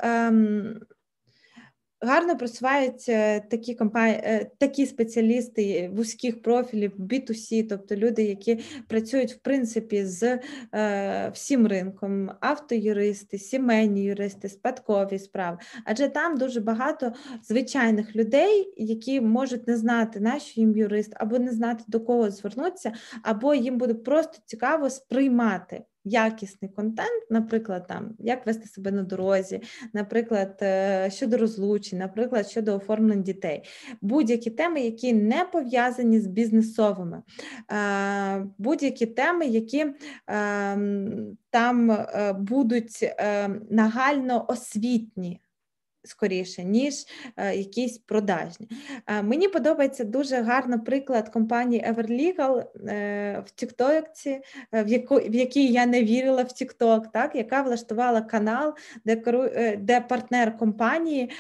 Гарно просувають е, такі компанії, е, такі спеціалісти вузьких профілів B2C, тобто люди, які працюють в принципі з е, всім ринком, автоюристи, сімейні юристи, спадкові справи. Адже там дуже багато звичайних людей, які можуть не знати, на що їм юрист, або не знати до кого звернутися, або їм буде просто цікаво сприймати якісний контент, наприклад, там як вести себе на дорозі, наприклад, е, щодо розлучень, наприклад, щодо оформлень дітей, будь-які теми, які не пов'язані з бізнесовими, е, будь-які теми, які ем, там е, будуть ем, нагально освітні скоріше, ніж е, якісь продажні. Е, мені подобається дуже гарно приклад компанії Everlegal е, в Тіктокці, в в якій я не вірила в Тікток, так, яка влаштувала канал, де де партнер компанії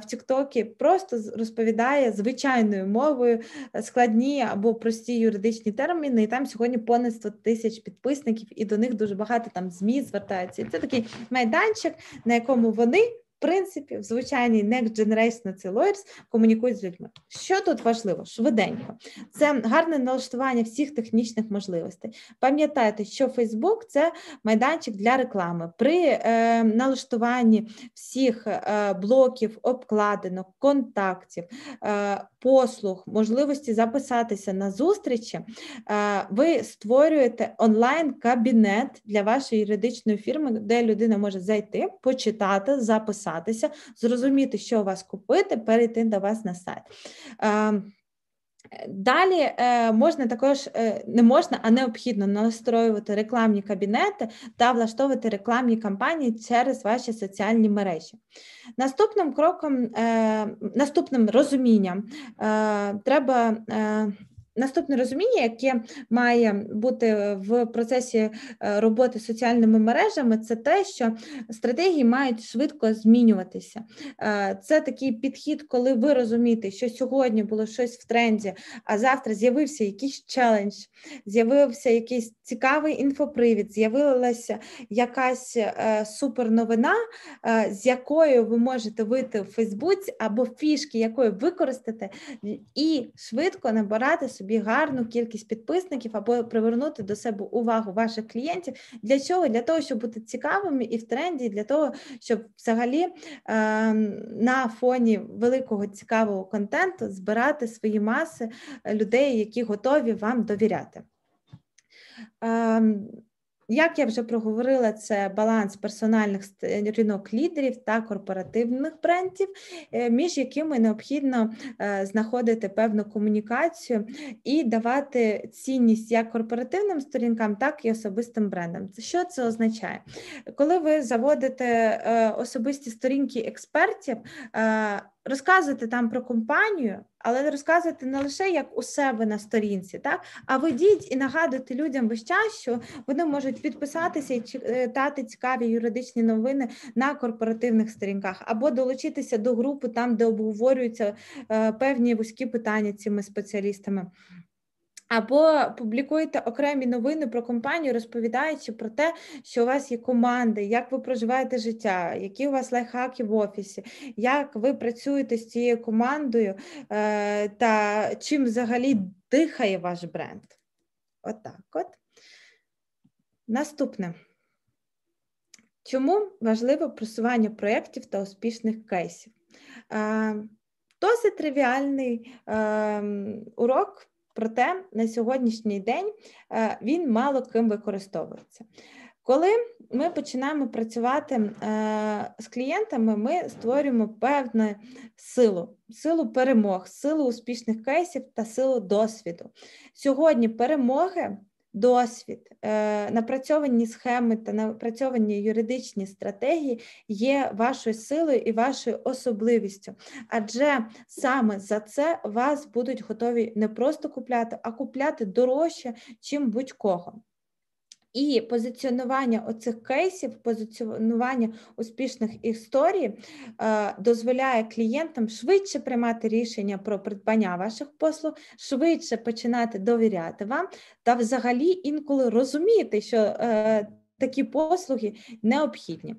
в Тіктокі просто розповідає звичайною мовою складні або прості юридичні терміни. І там сьогодні понад 100 тисяч підписників, і до них дуже багато там ЗМІ звертаються. І це такий майданчик, на якому вони принципі, в звичайній Next Generation Lawyers комунікують з людьми. Що тут важливо? Швиденько, це гарне налаштування всіх технічних можливостей. Пам'ятайте, що Facebook – це майданчик для реклами. При е, налаштуванні всіх е, блоків, обкладинок, контактів, е, послуг, можливості записатися на зустрічі, е, ви створюєте онлайн-кабінет для вашої юридичної фірми, де людина може зайти, почитати, записатися, зрозуміти, що у вас купити, перейти до вас на сайт. Далі е, можна також е, не можна, а необхідно настроювати рекламні кабінети та влаштовувати рекламні кампанії через ваші соціальні мережі. Наступним кроком, е, наступним розумінням треба. Наступне розуміння, яке має бути в процесі е, роботи з соціальними мережами, це те, що стратегії мають швидко змінюватися. Е, це такий підхід, коли ви розумієте, що сьогодні було щось в тренді, а завтра з'явився якийсь челендж, з'явився якийсь цікавий інфопривід, з'явилася якась е, суперновина, з якою ви можете вийти в Фейсбуці або фішки, якої використати, і швидко набирати собі гарну кількість підписників або привернути до себе увагу ваших клієнтів. Для чого? Для того, щоб бути цікавими і в тренді, для того, щоб взагалі е, на фоні великого цікавого контенту збирати свої маси людей, які готові вам довіряти. Е, як я вже проговорила, це баланс персональних сторінок лідерів та корпоративних брендів, е, між якими необхідно е, знаходити певну комунікацію і давати цінність як корпоративним сторінкам, так і особистим брендам. Що це означає? Коли ви заводите е, особисті сторінки експертів, розказуйте там про компанію, але розказуйте не лише як у себе на сторінці, так а ведіть і нагадуйте людям весь час, що вони можуть підписатися і читати цікаві юридичні новини на корпоративних сторінках, або долучитися до групи там, де обговорюються е, певні вузькі питання цими спеціалістами. Або публікуєте окремі новини про компанію, розповідаючи про те, що у вас є команди, як ви проживаєте життя, які у вас лайфхаки в офісі, як ви працюєте з цією командою е, та чим взагалі дихає ваш бренд. Отак от, от. Наступне. Чому важливо просування проєктів та успішних кейсів? Е, досить тривіальний е, урок. Проте на сьогоднішній день е, він мало ким використовується. Коли ми починаємо працювати е, з клієнтами, ми створюємо певну силу, силу перемог, силу успішних кейсів та силу досвіду. Сьогодні перемоги досвід, е, напрацьовані схеми та напрацьовані юридичні стратегії є вашою силою і вашою особливістю, адже саме за це вас будуть готові не просто купляти, а купляти дорожче, чим будь-кого. І позиціонування оцих кейсів, позиціонування успішних історій е, дозволяє клієнтам швидше приймати рішення про придбання ваших послуг, швидше починати довіряти вам, та взагалі інколи розуміти, що е, такі послуги необхідні.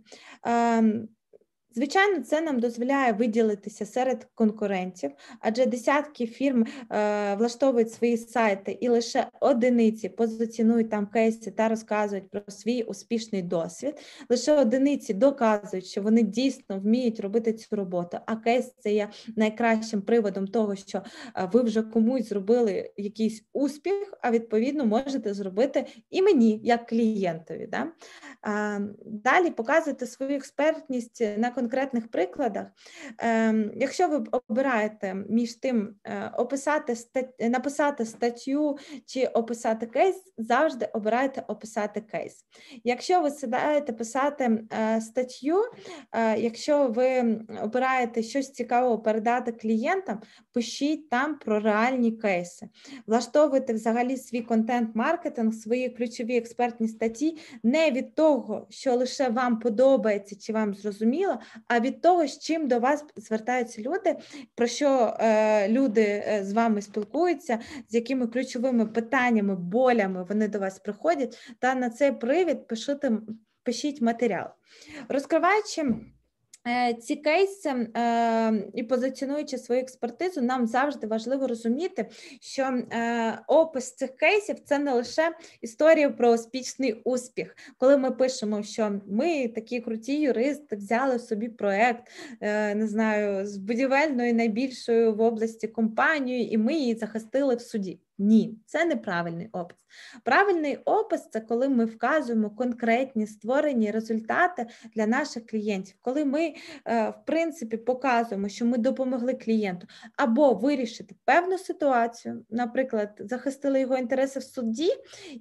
Е, Звичайно, це нам дозволяє виділитися серед конкурентів, адже десятки фірм е, влаштовують свої сайти і лише одиниці позиціонують там кейси та розказують про свій успішний досвід. Лише одиниці доказують, що вони дійсно вміють робити цю роботу. А кейс це є найкращим приводом того, що е, ви вже комусь зробили якийсь успіх, а відповідно можете зробити і мені, як клієнтові. Да? Далі показуйте свою експертність на конкретних прикладах. Ем, якщо ви обираєте між тим е, описати написати статтю чи описати кейс, завжди обирайте описати кейс. Якщо ви сідаєте писати е, статтю, е, якщо ви обираєте щось цікавого передати клієнтам, пишіть там про реальні кейси, влаштовуйте взагалі свій контент-маркетинг, свої ключові експертні статті не від того, що лише вам подобається чи вам зрозуміло, а від того, з чим до вас звертаються люди, про що е, люди е, з вами спілкуються, з якими ключовими питаннями, болями вони до вас приходять, та на цей привід пишіть, пишіть матеріал. Розкриваючи. Е, ці кейси е, і позиціонуючи свою експертизу, нам завжди важливо розуміти, що е, опис цих кейсів це не лише історія про успішний успіх, коли ми пишемо, що ми такі круті юристи взяли собі проект, не знаю, з будівельною найбільшою в області компанією, і ми її захистили в суді. Ні, це неправильний опис. Правильний опис це коли ми вказуємо конкретні створені результати для наших клієнтів, коли ми, е, в принципі, показуємо, що ми допомогли клієнту або вирішити певну ситуацію, наприклад, захистили його інтереси в суді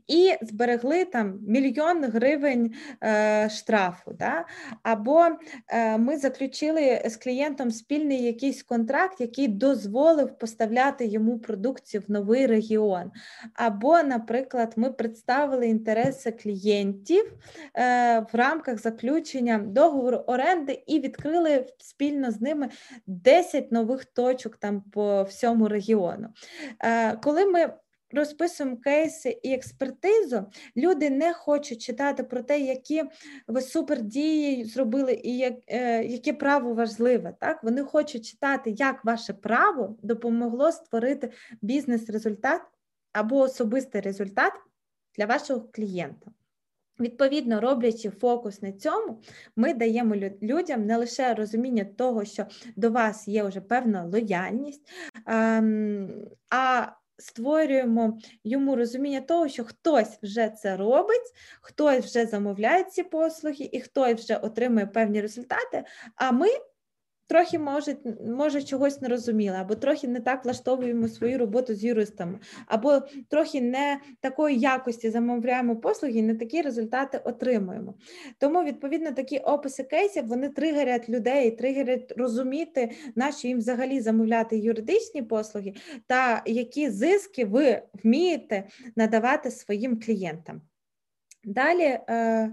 і зберегли там мільйон гривень е, штрафу, да? або е, ми заключили з клієнтом спільний якийсь контракт, який дозволив поставляти йому продукцію в новий регіон регіон. Або, наприклад, ми представили інтереси клієнтів е, в рамках заключення договору оренди і відкрили спільно з ними 10 нових точок там по всьому регіону. Е, коли ми Розписуємо кейси і експертизу, люди не хочуть читати про те, які ви супердії зробили, і як, е, яке право важливе. Так Вони хочуть читати, як ваше право допомогло створити бізнес-результат або особистий результат для вашого клієнта. Відповідно, роблячи фокус на цьому, ми даємо людям не лише розуміння того, що до вас є вже певна лояльність, ем, а створюємо йому розуміння того, що хтось вже це робить, хтось вже замовляє ці послуги, і хтось вже отримує певні результати. А ми трохи може, може чогось не розуміли, або трохи не так влаштовуємо свою роботу з юристами, або трохи не такої якості замовляємо послуги, не такі результати отримуємо. Тому, відповідно, такі описи кейсів вони тригерять людей, тригерять розуміти, на що їм взагалі замовляти юридичні послуги, та які зиски ви вмієте надавати своїм клієнтам. Далі е,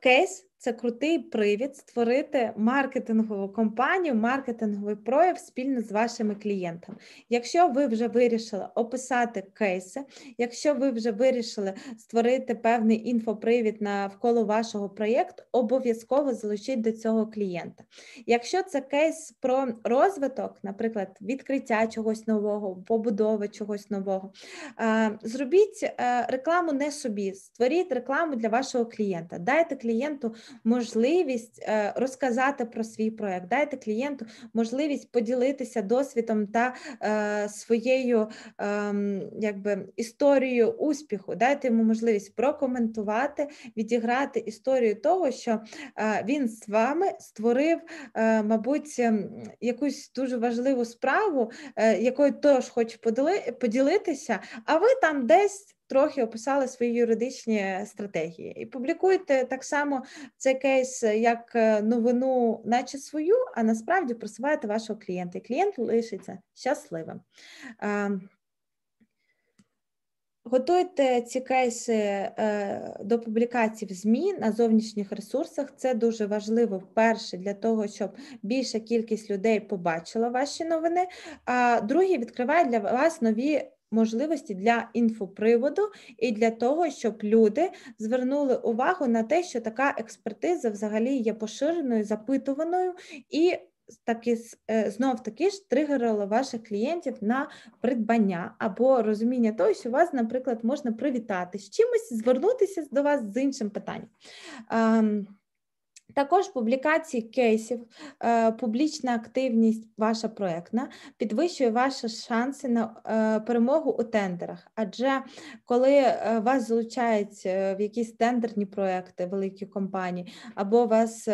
кейс це крутий привід створити маркетингову компанію, маркетинговий прояв спільно з вашими клієнтами. Якщо ви вже вирішили описати кейси, якщо ви вже вирішили створити певний інфопривід навколо вашого проєкту, обов'язково залучіть до цього клієнта. Якщо це кейс про розвиток, наприклад, відкриття чогось нового, побудови чогось нового, зробіть е, рекламу не собі, створіть рекламу для вашого клієнта, дайте клієнту можливість е, розказати про свій проект, дайте клієнту можливість поділитися досвідом та е, своєю ем, якби історією успіху, дайте йому можливість прокоментувати, відіграти історію того, що е, він з вами створив, мабуть, ем, якусь дуже важливу справу, якою теж хоче поділитися, а ви там десь трохи описали свої юридичні стратегії. І публікуйте так само цей кейс як е, новину, наче свою, а насправді просуваєте вашого клієнта. І клієнт лишиться щасливим. Готуйте ці кейси е, до публікацій в ЗМІ на зовнішніх ресурсах. Це дуже важливо вперше для того, щоб більша кількість людей побачила ваші новини. А друге відкриває для вас нові можливості для інфоприводу і для того, щоб люди звернули увагу на те, що така експертиза взагалі є поширеною, запитуваною і таки е, знов таки ж тригерило ваших клієнтів на придбання або розуміння того, що вас, наприклад, можна привітати з чимось, звернутися до вас з іншим питанням. Також публікації кейсів, е, публічна активність ваша проектна підвищує ваші шанси на е, перемогу у тендерах. Адже коли е, вас залучають в якісь тендерні проекти, великі компанії, або вас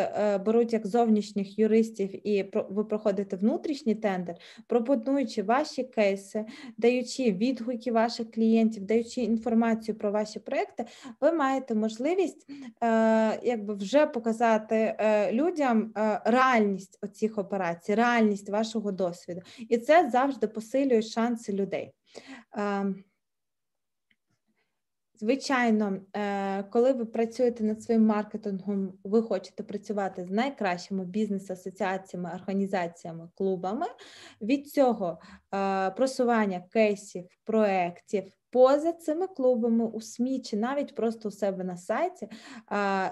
беруть як зовнішніх юристів, і ви проходите внутрішній тендер, пропонуючи ваші кейси, даючи відгуки ваших клієнтів, даючи інформацію про ваші проекти, ви маєте можливість якби вже показати показати е, людям е, реальність оцих операцій, реальність вашого досвіду. І це завжди посилює шанси людей. Ем, звичайно, е, коли ви працюєте над своїм маркетингом, ви хочете працювати з найкращими бізнес-асоціаціями, організаціями, клубами. Від цього просування кейсів, проєктів, поза цими клубами у СМІ чи навіть просто у себе на сайті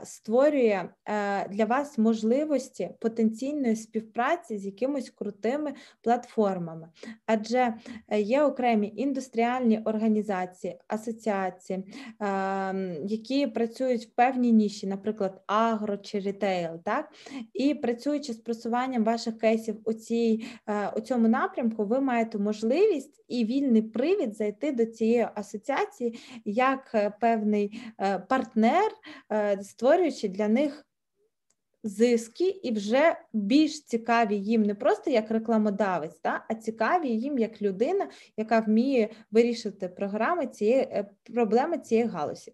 створює е, для вас можливості потенційної співпраці з якимись крутими платформами, адже е, є окремі індустріальні організації, асоціації, які працюють в певній ніші, наприклад, агро чи рітейл, так? І працюючи з просуванням ваших кейсів у цій е, у цьому напрямку, ви маєте можливість і вільний привід зайти до цієї асоціації як е, певний е, партнер, е, створюючи для них. Зиски і вже більш цікаві їм не просто як рекламодавець, та, а цікаві їм як людина, яка вміє вирішити програми цієї проблеми цієї галузі.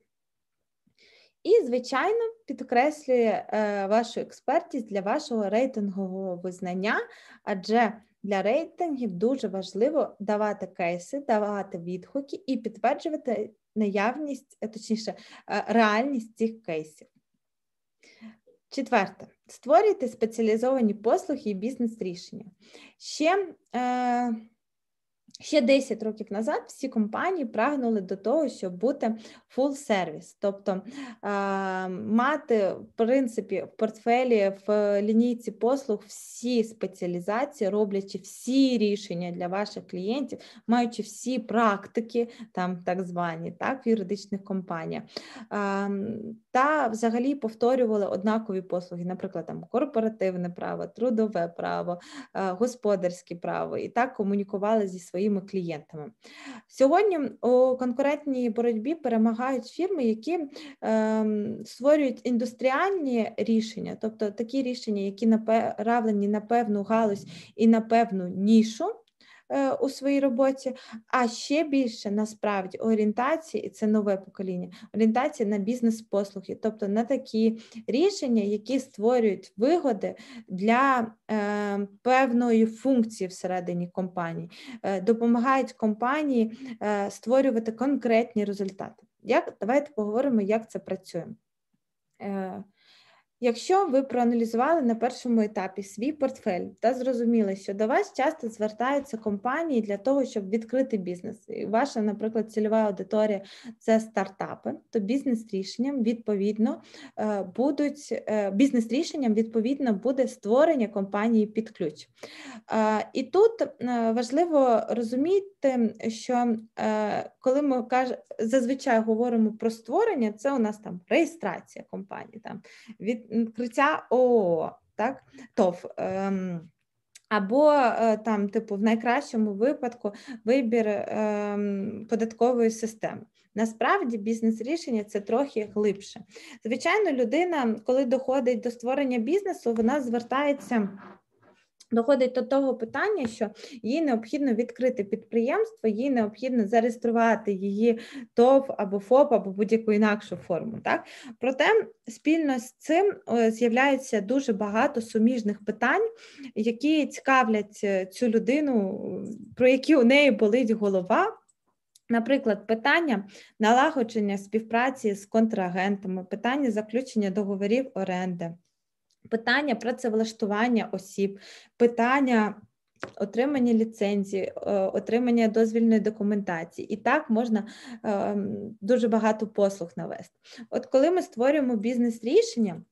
І, звичайно, підкреслює вашу експертність для вашого рейтингового визнання, адже для рейтингів дуже важливо давати кейси, давати відгуки і підтверджувати наявність, е, точніше, е, реальність цих кейсів. Четверте, створюйте спеціалізовані послуги і бізнес-рішення. Ще е, Ще 10 років назад всі компанії прагнули до того, щоб бути full сервіс, тобто мати в принципі в портфелі в лінійці послуг всі спеціалізації, роблячи всі рішення для ваших клієнтів, маючи всі практики, там так звані, так, в юридичних компаніях, та взагалі повторювали однакові послуги, наприклад, там корпоративне право, трудове право, господарське право, і так комунікували зі своїми своїми клієнтами. Сьогодні у конкурентній боротьбі перемагають фірми, які е, створюють індустріальні рішення, тобто такі рішення, які направлені на певну галузь і на певну нішу. Е, у своїй роботі, а ще більше насправді орієнтації, і це нове покоління, орієнтація на бізнес-послуги, тобто на такі рішення, які створюють вигоди для е, певної функції всередині компанії, е, допомагають компанії е, створювати конкретні результати. Як Давайте поговоримо, як це працює. Якщо ви проаналізували на першому етапі свій портфель та зрозуміли, що до вас часто звертаються компанії для того, щоб відкрити бізнес, і ваша, наприклад, цільова аудиторія це стартапи, то бізнес-рішенням відповідно е, будуть е, бізнес-рішенням відповідно буде створення компанії під ключ. Е, і тут важливо розуміти, що коли ми кажемо, зазвичай говоримо про створення, це у нас там реєстрація компанії, там відкриття ООО, так, ТОВ. Ем, або е, там, типу, в найкращому випадку вибір ем, податкової системи. Насправді бізнес-рішення це трохи глибше. Звичайно, людина, коли доходить до створення бізнесу, вона звертається Доходить до того питання, що їй необхідно відкрити підприємство, їй необхідно зареєструвати її ТОВ або ФОП, або будь-яку інакшу форму. Так? Проте спільно з цим з'являється дуже багато суміжних питань, які цікавлять е, цю людину, про які у неї болить голова. Наприклад, питання налагодження співпраці з контрагентами, питання заключення договорів оренди питання працевлаштування осіб, питання отримання ліцензії, отримання дозвільної документації. І так можна дуже багато послуг навести. От коли ми створюємо бізнес-рішення.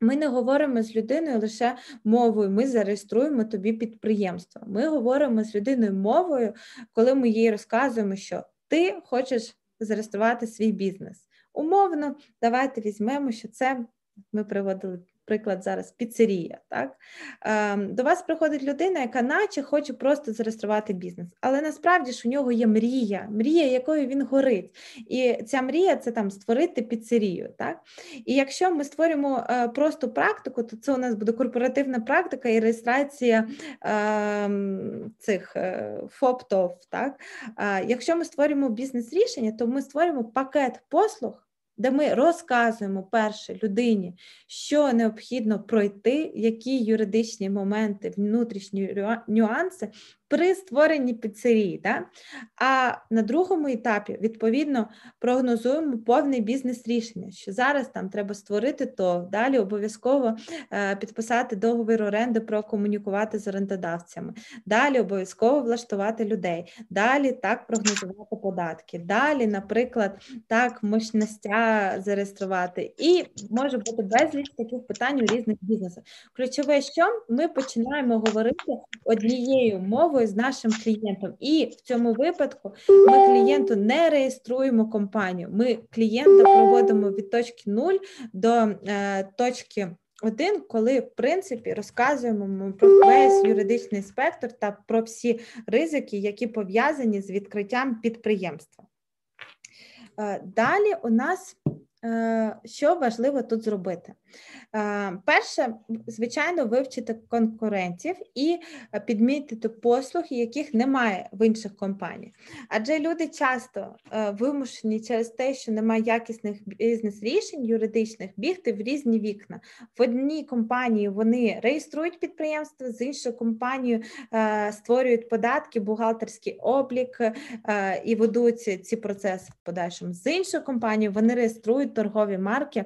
Ми не говоримо з людиною лише мовою, ми зареєструємо тобі підприємство. Ми говоримо з людиною мовою, коли ми їй розказуємо, що ти хочеш зареєструвати свій бізнес. Умовно, давайте візьмемо, що це ми приводили приклад зараз піцерія. Так? Ем, до вас приходить людина, яка наче хоче просто зареєструвати бізнес, але насправді ж у нього є мрія, мрія, якою він горить. І ця мрія це там створити піцерію. Так? І якщо ми створюємо е, просто практику, то це у нас буде корпоративна практика і реєстрація е, цих е, ФОПТОВ. Так? Е, якщо ми створюємо бізнес-рішення, то ми створюємо пакет послуг де ми розказуємо перше людині, що необхідно пройти, які юридичні моменти, внутрішні нюанси при створенні піцерії. Да? А на другому етапі, відповідно, прогнозуємо повний бізнес-рішення, що зараз там треба створити то, далі обов'язково е, підписати договір оренди, прокомунікувати з орендодавцями, далі обов'язково влаштувати людей, далі так прогнозувати податки, далі, наприклад, так мощностя зареєструвати. І може бути безліч таких питань у різних бізнесах. Ключове, що ми починаємо говорити однією мовою з нашим клієнтом. І в цьому випадку ми клієнту не реєструємо компанію. Ми клієнта проводимо від точки 0 до е, точки. Один, коли в принципі розказуємо про весь юридичний спектр та про всі ризики, які пов'язані з відкриттям підприємства. Е, далі у нас Е, що важливо тут зробити? Е, перше, звичайно, вивчити конкурентів і підмітити послуги, яких немає в інших компаніях. Адже люди часто е, вимушені через те, що немає якісних бізнес-рішень юридичних, бігти в різні вікна. В одній компанії вони реєструють підприємство, з іншою компанією створюють податки, бухгалтерський облік і ведуть ці процеси в подальшому. З іншою компанією вони реєструють торгові марки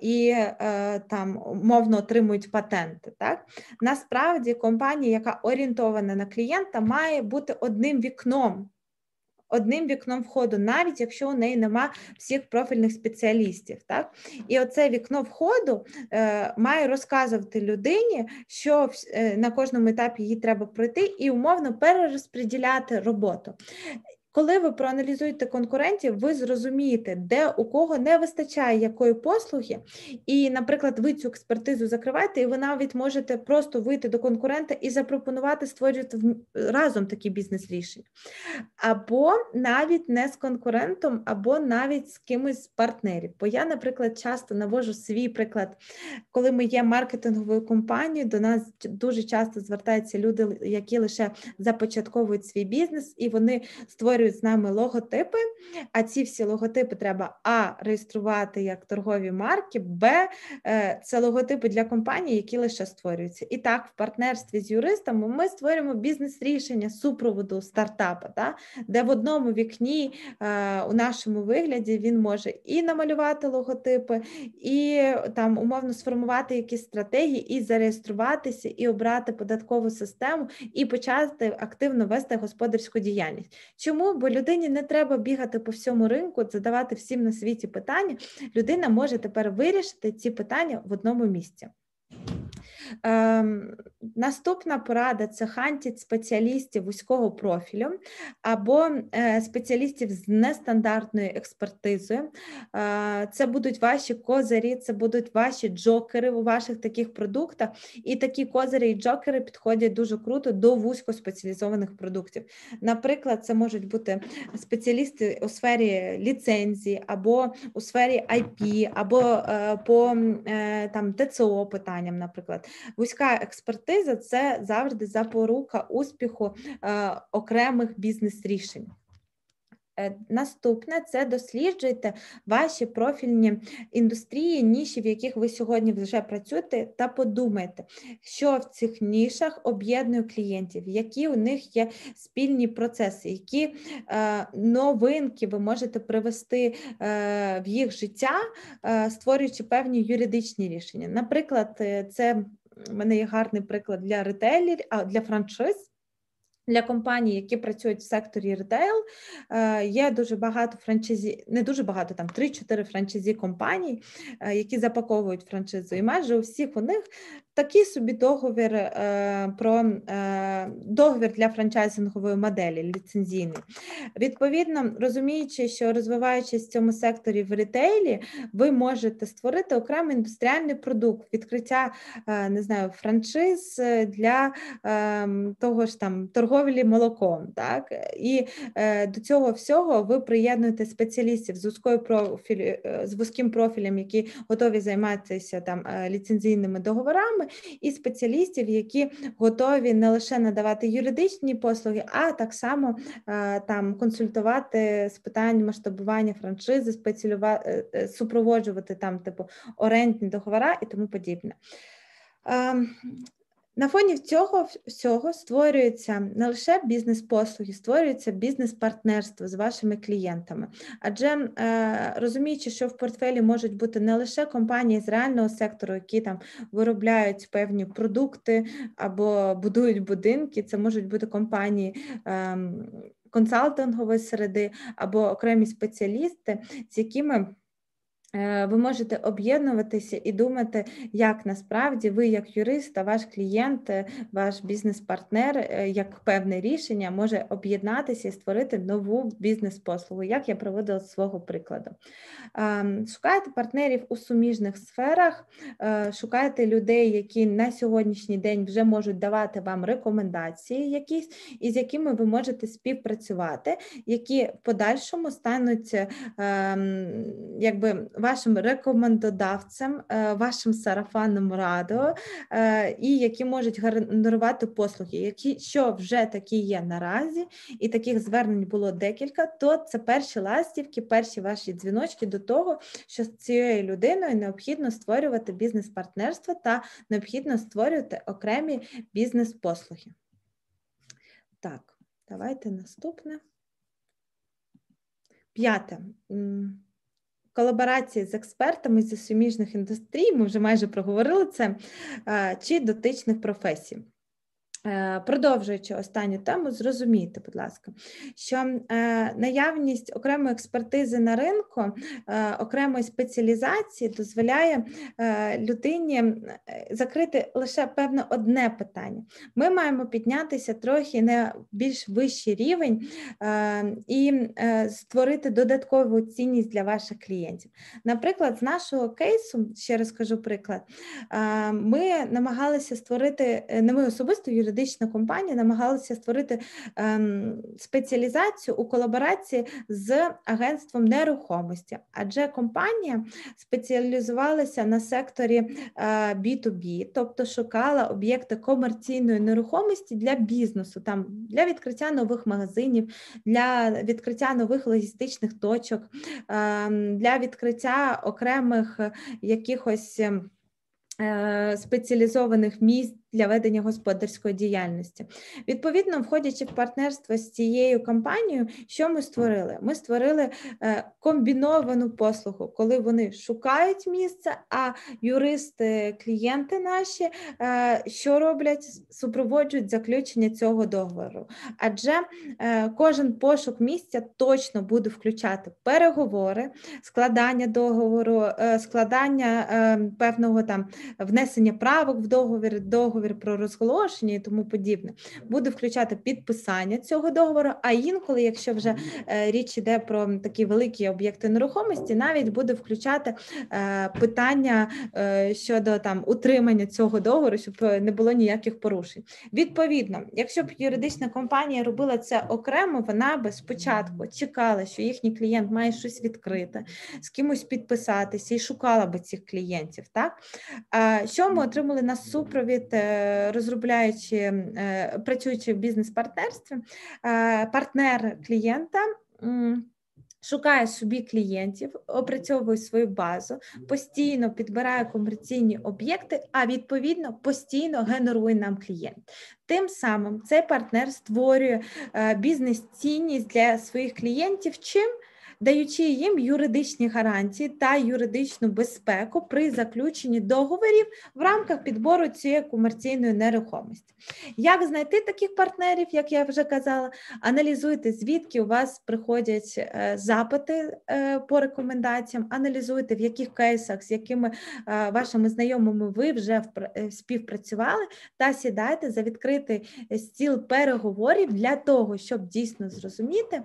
і е, там умовно отримують патенти. Так насправді компанія, яка орієнтована на клієнта, має бути одним вікном. Одним вікном входу, навіть якщо у неї нема всіх профільних спеціалістів, так і оце вікно входу е, має розказувати людині, що е, на кожному етапі їй треба пройти, і умовно перерозподіляти роботу. Коли ви проаналізуєте конкурентів, ви зрозумієте, де у кого не вистачає якої послуги, і, наприклад, ви цю експертизу закриваєте, і ви навіть можете просто вийти до конкурента і запропонувати створювати разом такі бізнес-рішення. Або навіть не з конкурентом, або навіть з кимось з партнерів. Бо я, наприклад, часто навожу свій приклад, коли ми є маркетинговою компанією, до нас дуже часто звертаються люди, які лише започатковують свій бізнес, і вони створюють створюють з нами логотипи, а ці всі логотипи треба А реєструвати як торгові марки, Б е, це логотипи для компаній, які лише створюються. І так, в партнерстві з юристами ми створюємо бізнес-рішення супроводу стартапа, да? де в одному вікні е, у нашому вигляді він може і намалювати логотипи, і там умовно сформувати якісь стратегії, і зареєструватися, і обрати податкову систему, і почати активно вести господарську діяльність. Чому? Бо людині не треба бігати по всьому ринку, задавати всім на світі питання. Людина може тепер вирішити ці питання в одному місці. Ем, Наступна порада це хантіть спеціалістів вузького профілю або е, спеціалістів з нестандартною експертизою. Е, це будуть ваші козирі, це будуть ваші джокери у ваших таких продуктах. І такі козирі і джокери підходять дуже круто до вузькоспеціалізованих продуктів. Наприклад, це можуть бути спеціалісти у сфері ліцензії, або у сфері IP, або е, по там ТЦО питанням, наприклад. Вузька експертиза це завжди запорука успіху е, окремих бізнес-рішень. Е, наступне це досліджуйте ваші профільні індустрії, ніші, в яких ви сьогодні вже працюєте, та подумайте, що в цих нішах об'єднує клієнтів, які у них є спільні процеси, які е, новинки ви можете привести е, в їх життя, е, створюючи певні юридичні рішення. Наприклад, е, це в мене є гарний приклад для ретейлерів, а для франшиз. Для компаній, які працюють в секторі ретейл, е, є дуже багато франчайзі, не дуже багато, там 3-4 франчайзі компаній, е, які запаковують франшизу. І майже у всіх у них такий собі договір е, про договір для франчайзингової моделі ліцензійний. Відповідно, розуміючи, що розвиваючись в цьому секторі в ретейлі, ви можете створити окремий індустріальний продукт, відкриття не знаю, франшиз для ем, того ж там торговлі молоком. Так? І е, до цього всього ви приєднуєте спеціалістів з вузькою профілі, е, з вузьким профілем, які готові займатися там е, ліцензійними договорами, і спеціалістів, які готові не лише надавати юридичні послуги, а так само е, там консультувати з питань масштабування франшизи, спеціалювати, е, супроводжувати там типу орендні договори і тому подібне. Ем, на фоні цього всього створюється не лише бізнес-послуги, створюється бізнес-партнерство з вашими клієнтами. Адже е, розуміючи, що в портфелі можуть бути не лише компанії з реального сектору, які там виробляють певні продукти або будують будинки, це можуть бути компанії. Е, Консалтингової середи або окремі спеціалісти, з якими ви можете об'єднуватися і думати, як насправді ви, як юрист, та ваш клієнт, е, ваш бізнес-партнер, е, як певне рішення може об'єднатися і створити нову бізнес-послугу, як я проводила з свого прикладу. Ем, шукайте партнерів у суміжних сферах, шукайте людей, які на сьогоднішній день вже можуть давати вам рекомендації, якісь, і з якими ви можете співпрацювати, які в подальшому стануть ем, якби вашим рекомендодавцем, е, вашим сарафанним радіо, е, і які можуть генерувати послуги, які що вже такі є наразі, і таких звернень було декілька, то це перші ластівки, перші ваші дзвіночки до того, що з цією людиною необхідно створювати бізнес-партнерство та необхідно створювати окремі бізнес-послуги. Так, давайте наступне. П'яте колаборації з експертами зі суміжних індустрій, ми вже майже проговорили це, чи дотичних професій. Е, продовжуючи останню тему, зрозумійте, будь ласка, що е, наявність окремої експертизи на ринку, е, окремої спеціалізації дозволяє людині закрити лише певне одне питання. Ми маємо піднятися трохи на більш вищий рівень і створити додаткову цінність для ваших клієнтів. Наприклад, з нашого кейсу, ще раз кажу приклад, ми намагалися створити не ми особисто юридична компанія намагалася створити ем, спеціалізацію у колаборації з агентством нерухомості, адже компанія спеціалізувалася на секторі е, B2B, тобто шукала об'єкти комерційної нерухомості для бізнесу, там для відкриття нових магазинів, для відкриття нових логістичних точок, е, для відкриття окремих якихось. Ем, е, спеціалізованих місць для ведення господарської діяльності. Відповідно, входячи в партнерство з цією компанією, що ми створили? Ми створили е, комбіновану послугу, коли вони шукають місце, а юристи, клієнти наші е, що роблять? Супроводжують заключення цього договору. Адже е, кожен пошук місця точно буде включати переговори, складання договору, складання певного там внесення правок в договір. договір договір про розголошення і тому подібне, буде включати підписання цього договору. А інколи, якщо вже е, річ йде про такі великі об'єкти нерухомості, навіть буде включати е, питання е, щодо там утримання цього договору, щоб не було ніяких порушень. Відповідно, якщо б юридична компанія робила це окремо, вона би спочатку чекала, що їхній клієнт має щось відкрити, з кимось підписатися і шукала би цих клієнтів. Так що ми отримали на супровід розробляючи, е, працюючи в бізнес-партнерстві, е, партнер клієнта. Шукає собі клієнтів, опрацьовує свою базу, постійно підбирає комерційні об'єкти, а відповідно постійно генерує нам клієнт. Тим самим цей партнер створює е, бізнес-цінність для своїх клієнтів. Чим даючи їм юридичні гарантії та юридичну безпеку при заключенні договорів в рамках підбору цієї комерційної нерухомості. Як знайти таких партнерів, як я вже казала, аналізуйте, звідки у вас приходять е, запити е, по рекомендаціям, аналізуйте, в яких кейсах, з якими е, вашими знайомими ви вже співпрацювали, та сідайте за відкритий стіл переговорів для того, щоб дійсно зрозуміти,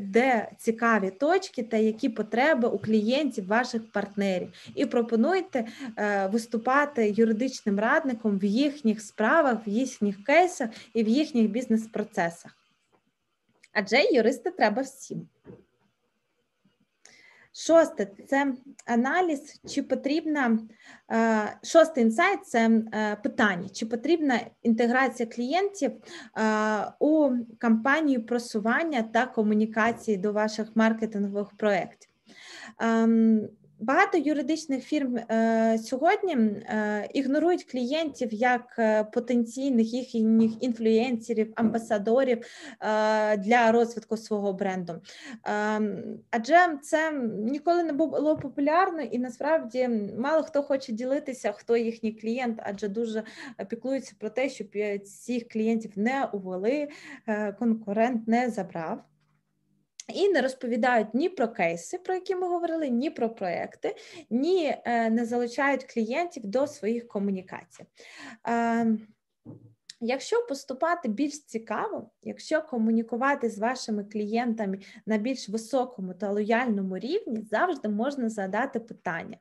де цікаві точки та які потреби у клієнтів ваших партнерів, і пропонуйте виступати юридичним радником в їхніх справах, в їхніх кейсах і в їхніх бізнес-процесах. Адже юристи треба всім. Шосте це аналіз, чи потрібна е, шостий інсайт це е, питання, чи потрібна інтеграція клієнтів е, у кампанію просування та комунікації до ваших маркетингових проєктів. Багато юридичних фірм е, сьогодні е, ігнорують клієнтів як е, потенційних їхніх інфлюенсерів, амбасадорів для розвитку свого бренду. Адже це ніколи не було популярно, і насправді мало хто хоче ділитися, хто їхній клієнт, адже дуже піклуються про те, щоб цих клієнтів не увели, конкурент не забрав. І не розповідають ні про кейси, про які ми говорили, ні про проекти, ні е, не залучають клієнтів до своїх комунікацій. Ем, Якщо поступати більш цікаво, якщо комунікувати з вашими клієнтами на більш високому та лояльному рівні, завжди можна задати питання,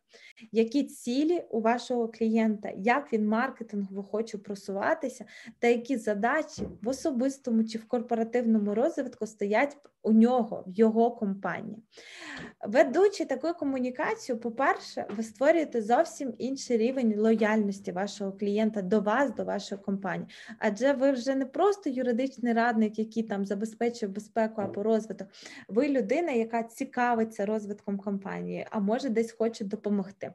які цілі у вашого клієнта, як він маркетингово хоче просуватися, та які задачі в особистому чи в корпоративному розвитку стоять у нього, в його компанії. Ведучи таку комунікацію, по-перше, ви створюєте зовсім інший рівень лояльності вашого клієнта до вас, до вашої компанії адже ви вже не просто юридичний радник, який там забезпечує безпеку або розвиток. Ви людина, яка цікавиться розвитком компанії, а може десь хоче допомогти.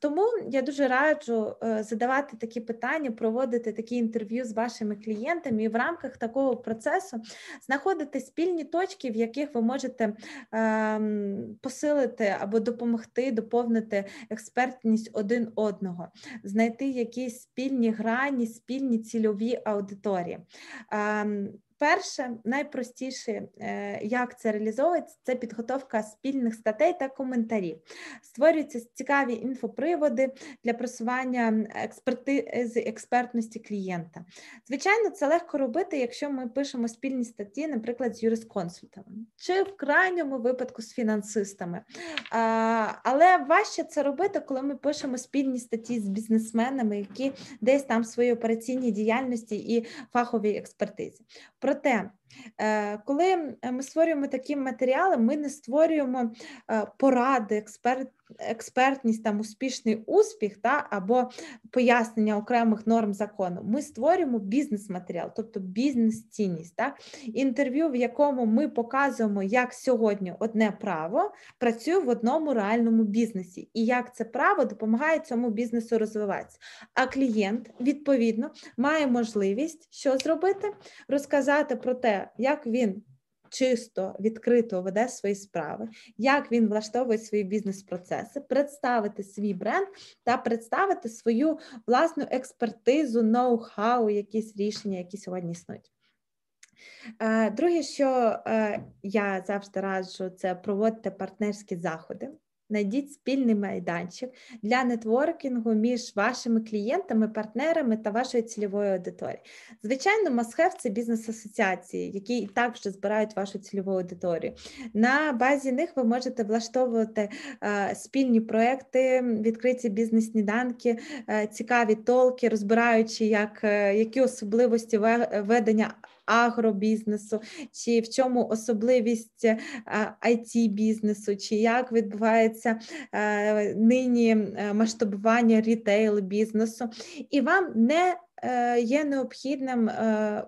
Тому я дуже раджу е, задавати такі питання, проводити такі інтерв'ю з вашими клієнтами і в рамках такого процесу знаходити спільні точки, в яких ви можете ем, посилити або допомогти, доповнити експертність один одного, знайти якісь спільні грані, спільні цільові аудиторії. Перше, найпростіше, е, як це реалізовується, це підготовка спільних статей та коментарів. Створюються цікаві інфоприводи для просування експертизи експертності клієнта. Звичайно, це легко робити, якщо ми пишемо спільні статті, наприклад, з юрисконсультами, чи в крайньому випадку з фінансистами. Але важче це робити, коли ми пишемо спільні статті з бізнесменами, які десь там в своїй операційній діяльності і фаховій експертизі. Проте, е, коли ми створюємо такі матеріали, ми не створюємо е, поради, експерт, експертність, там успішний успіх та або пояснення окремих норм закону. Ми створюємо бізнес-матеріал, тобто бізнес-цінність, так? інтерв'ю, в якому ми показуємо, як сьогодні одне право працює в одному реальному бізнесі, і як це право допомагає цьому бізнесу розвиватися. А клієнт відповідно має можливість що зробити, розказати про те, як він чисто, відкрито веде свої справи, як він влаштовує свої бізнес-процеси, представити свій бренд та представити свою власну експертизу, ноу-хау, якісь рішення, які сьогодні існують. Е, друге, що е, я завжди раджу, це проводити партнерські заходи. Найдіть спільний майданчик для нетворкінгу між вашими клієнтами, партнерами та вашою цільовою аудиторією. Звичайно, Масхев це бізнес-асоціації, які і так вже збирають вашу цільову аудиторію. На базі них ви можете влаштовувати е, спільні проекти, відкриті бізнес-сніданки, е, цікаві толки, розбираючи, як, е, які особливості ведення агробізнесу, чи в чому особливість it бізнесу, чи як відбувається е, нині е, масштабування рітейл бізнесу, і вам не е, Є необхідним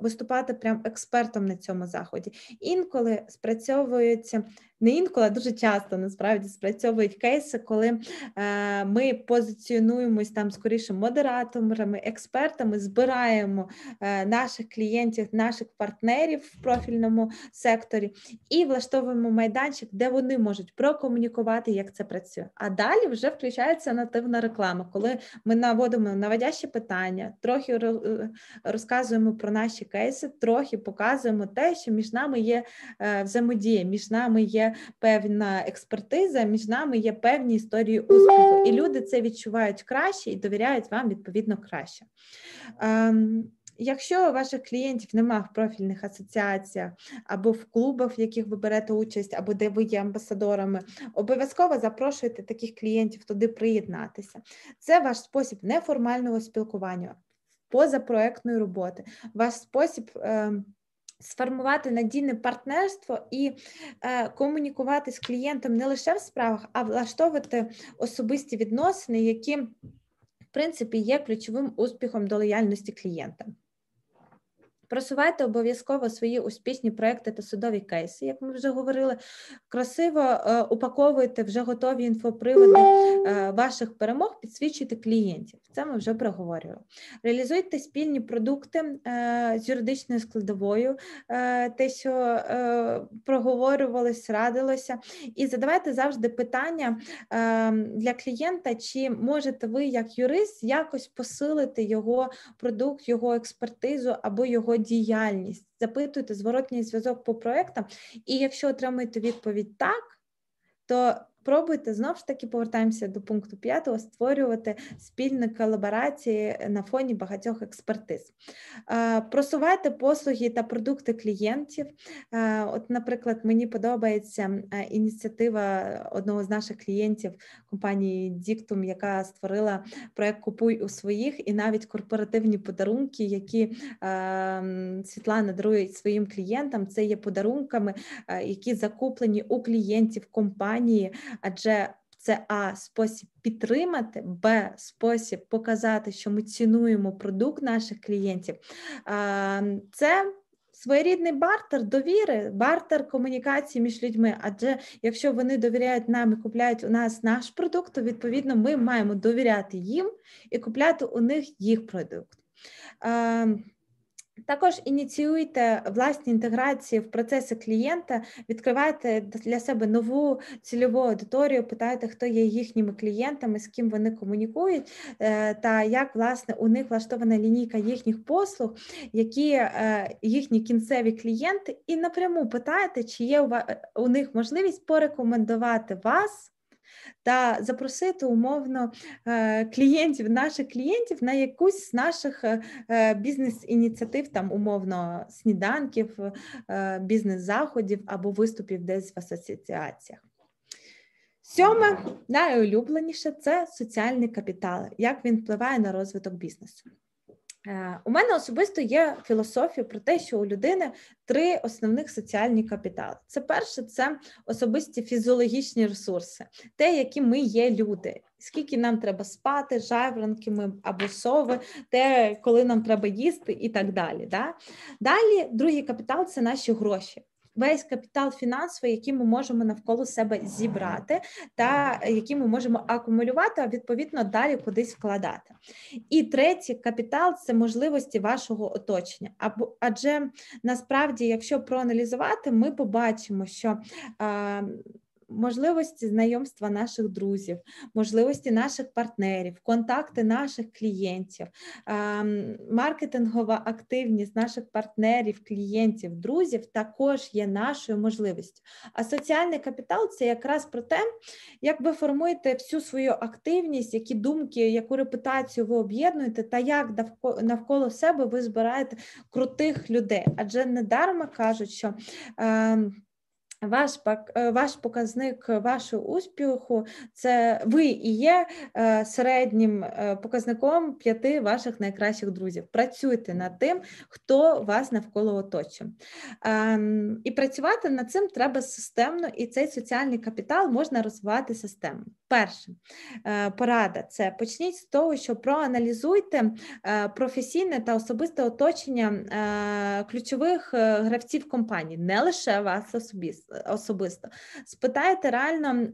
виступати прям експертом на цьому заході. Інколи спрацьовується не інколи, а дуже часто насправді спрацьовують кейси, коли е, ми позиціонуємось там скоріше модераторами, експертами, збираємо е, наших клієнтів, наших партнерів в профільному секторі і влаштовуємо майданчик, де вони можуть прокомунікувати, як це працює. А далі вже включається нативна реклама, коли ми наводимо наводящі питання, трохи е, розказуємо про наші кейси, трохи показуємо те, що між нами є е, взаємодія, між нами є певна експертиза, між нами є певні історії успіху, і люди це відчувають краще і довіряють вам відповідно краще. Ем, якщо ваших клієнтів немає в профільних асоціаціях або в клубах, в яких ви берете участь, або де ви є амбасадорами, обов'язково запрошуйте таких клієнтів туди приєднатися. Це ваш спосіб неформального спілкування, позапроектної роботи, ваш спосіб. Е, Сформувати надійне партнерство і е, комунікувати з клієнтом не лише в справах, а влаштовувати особисті відносини, які, в принципі, є ключовим успіхом до лояльності клієнта. Просувайте обов'язково свої успішні проекти та судові кейси, як ми вже говорили. Красиво е, упаковуйте вже готові інфоприводи е, ваших перемог, підсвічуйте клієнтів. Це ми вже проговорювали. Реалізуйте спільні продукти е, з юридичною складовою, е, те, що е, проговорювалось, радилося, і задавайте завжди питання е, для клієнта, чи можете ви, як юрист, якось посилити його продукт, його експертизу або його діяльність, запитуйте зворотній зв'язок по проектам, і якщо отримаєте відповідь так, то Пробуйте знову ж таки повертаємося до пункту 5, створювати спільні колаборації на фоні багатьох експертиз. Просувайте послуги та продукти клієнтів. От, наприклад, мені подобається ініціатива одного з наших клієнтів компанії Dictum, яка створила проект Купуй у своїх і навіть корпоративні подарунки, які Світлана дарує своїм клієнтам. Це є подарунками, які закуплені у клієнтів компанії адже це а спосіб підтримати, б спосіб показати, що ми цінуємо продукт наших клієнтів. Це своєрідний бартер довіри, бартер комунікації між людьми. Адже якщо вони довіряють нам і купляють у нас наш продукт, то відповідно ми маємо довіряти їм і купляти у них їх продукт. Також ініціюйте власні інтеграції в процеси клієнта, відкривайте для себе нову цільову аудиторію, питайте, хто є їхніми клієнтами, з ким вони комунікують, е, та як власне у них влаштована лінійка їхніх послуг, які е, їхні кінцеві клієнти, і напряму питайте, чи є у них можливість порекомендувати вас та запросити умовно е, клієнтів, наших клієнтів на якусь з наших е, е, бізнес-ініціатив, там умовно сніданків, бізнес-заходів або виступів десь в асоціаціях. Сьоме, найулюбленіше це соціальний капітал, як він впливає на розвиток бізнесу. Е, у мене особисто є філософія про те, що у людини три основних соціальні капітали. Це перше, це особисті фізіологічні ресурси, те, які ми є люди. Скільки нам треба спати, жайворонки ми або сови, те, коли нам треба їсти, і так далі. Да? Далі, другий капітал це наші гроші весь капітал фінансовий, який ми можемо навколо себе зібрати, та який ми можемо акумулювати, а відповідно далі кудись вкладати. І третій капітал це можливості вашого оточення. Або адже насправді, якщо проаналізувати, ми побачимо, що можливості знайомства наших друзів, можливості наших партнерів, контакти наших клієнтів, маркетингова активність наших партнерів, клієнтів, друзів також є нашою можливістю. А соціальний капітал це якраз про те, як ви формуєте всю свою активність, які думки, яку репутацію ви об'єднуєте, та як навколо себе ви збираєте крутих людей. Адже недарма кажуть, що. Е, ваш показник вашого успіху це ви і є е, середнім е, показником п'яти ваших найкращих друзів. Працюйте над тим, хто вас навколо оточує. Ем, і працювати над цим треба системно, і цей соціальний капітал можна розвивати системно. Перше е, порада це почніть з того, що проаналізуйте е, професійне та особисте оточення е, ключових гравців компанії, не лише вас особисто. Спитайте реально,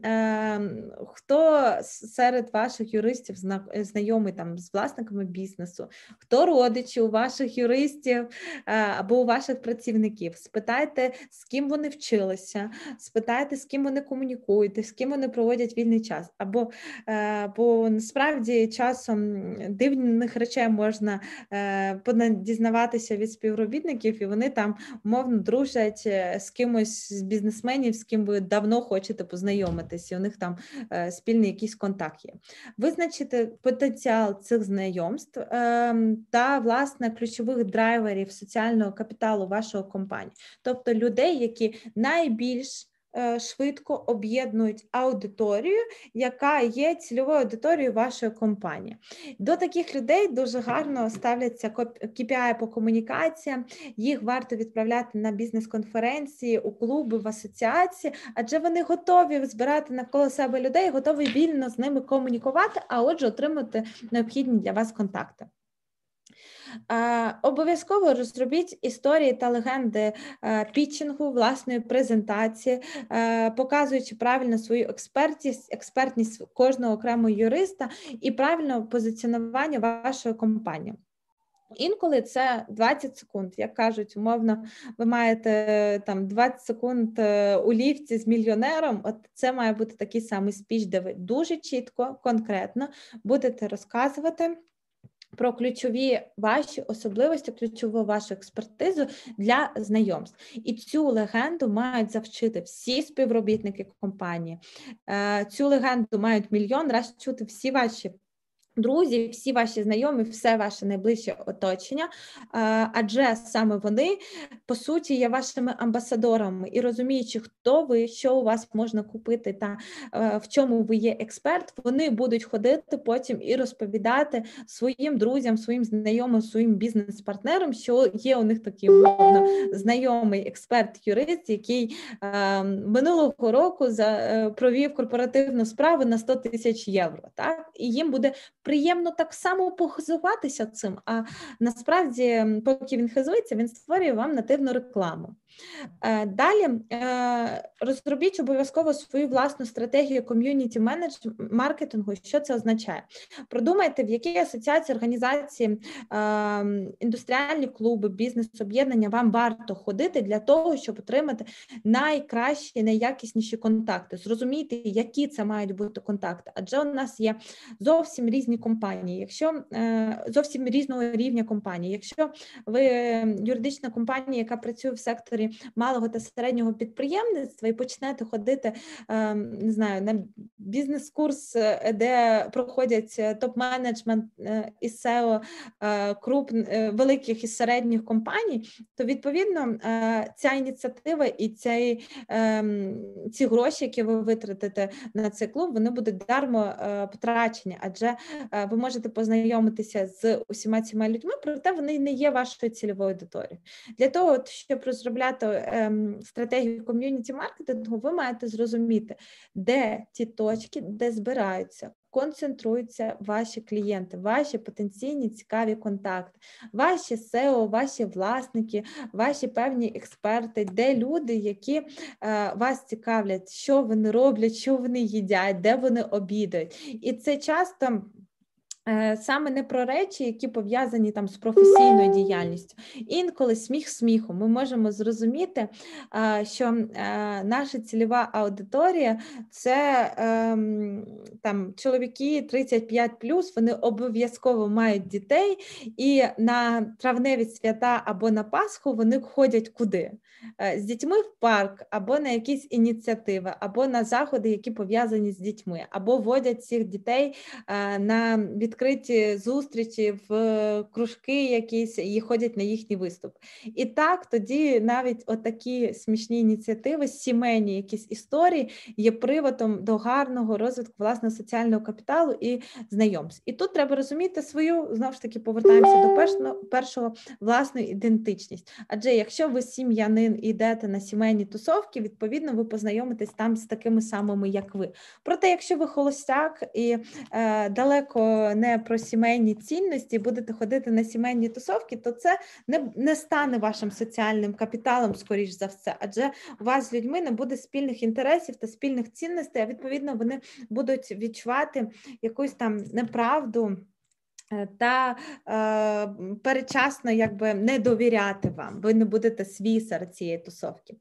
хто серед ваших юристів знайомий там з власниками бізнесу, хто родичі у ваших юристів або у ваших працівників. Спитайте, з ким вони вчилися, спитайте, з ким вони комунікують, з ким вони проводять вільний час час. Або е, бо насправді часом дивних речей можна е, дізнаватися від співробітників, і вони там умовно дружать е, з кимось з бізнесменів, з ким ви давно хочете познайомитися, у них там спільний якийсь контакт є. Визначити потенціал цих знайомств та власне ключових драйверів соціального капіталу вашої компанії, тобто людей, які найбільш швидко об'єднують аудиторію, яка є цільовою аудиторією вашої компанії. До таких людей дуже гарно ставляться KPI по комунікаціям, їх варто відправляти на бізнес-конференції, у клуби, в асоціації, адже вони готові збирати навколо себе людей, готові вільно з ними комунікувати, а отже, отримати необхідні для вас контакти. Обов'язково розробіть історії та легенди е, пітчингу, власної презентації, е, показуючи правильно свою експертність, експертність кожного окремого юриста і правильне позиціонування вашої компанії. Інколи це 20 секунд, як кажуть, умовно, ви маєте там 20 секунд е, у ліфті з мільйонером. От це має бути такий самий спіч, де ви дуже чітко, конкретно будете розказувати про ключові ваші особливості, ключову вашу експертизу для знайомств. І цю легенду мають завчити всі співробітники компанії. Е, цю легенду мають мільйон раз чути всі ваші Друзі, всі ваші знайомі, все ваше найближче оточення, адже саме вони по суті є вашими амбасадорами і розуміючи, хто ви, що у вас можна купити, та е, в чому ви є експерт, вони будуть ходити потім і розповідати своїм друзям, своїм знайомим, своїм бізнес-партнерам, що є у них такий умовно знайомий експерт-юрист, який е, минулого року е, провів корпоративну справу на 100 тисяч євро. Так і їм буде приємно так само похизуватися цим. А насправді, поки він хизується, він створює вам нативну рекламу. Е, далі е, розробіть обов'язково свою власну стратегію ком'юніті маркетингу. Що це означає? Продумайте, в які асоціації організації, е, індустріальні клуби, бізнес-об'єднання вам варто ходити для того, щоб отримати найкращі, найякісніші контакти. Зрозумійте, які це мають бути контакти, адже у нас є зовсім різні компанії, якщо зовсім різного рівня компанії. Якщо ви юридична компанія, яка працює в секторі малого та середнього підприємництва і почнете ходити, ем, не знаю, на бізнес-курс, е, де проходять е, топ-менеджмент е, і SEO круп великих і середніх компаній, то відповідно ця ініціатива і цей, ці гроші, які ви витратите на цей клуб, вони будуть дармо потрачені, адже ви можете познайомитися з усіма цими людьми, проте вони не є вашою цільовою аудиторією. Для того, щоб розробляти ем, стратегію ком'юніті маркетингу, ви маєте зрозуміти, де ті точки, де збираються. Концентруються ваші клієнти, ваші потенційні цікаві контакти, ваші SEO, ваші власники, ваші певні експерти, де люди, які е, вас цікавлять, що вони роблять, що вони їдять, де вони обідають. І це часто Е, саме не про речі, які пов'язані там з професійною діяльністю. Інколи сміх сміхом ми можемо зрозуміти, що е, наша цільова аудиторія це ем, там чоловіки 35 вони обов'язково мають дітей, і на травневі свята або на Пасху вони ходять куди? Е, з дітьми в парк, або на якісь ініціативи, або на заходи, які пов'язані з дітьми, або водять цих дітей на відпочинок відкриті зустрічі в кружки, якісь і ходять на їхній виступ. І так тоді навіть отакі смішні ініціативи, сімейні якісь історії є приводом до гарного розвитку власного соціального капіталу і знайомств. І тут треба розуміти свою знову ж таки повертаємося до першого, першого ідентичність. Адже якщо ви сім'янин і йдете на сімейні тусовки, відповідно ви познайомитесь там з такими самими, як ви. Проте, якщо ви холостяк і е, далеко не про сімейні цінності, будете ходити на сімейні тусовки, то це не, не стане вашим соціальним капіталом, скоріш за все, адже у вас з людьми не буде спільних інтересів та спільних цінностей, а відповідно вони будуть відчувати якусь там неправду. Е, та е, перечасно якби не довіряти вам, ви не будете свій цієї тусовки.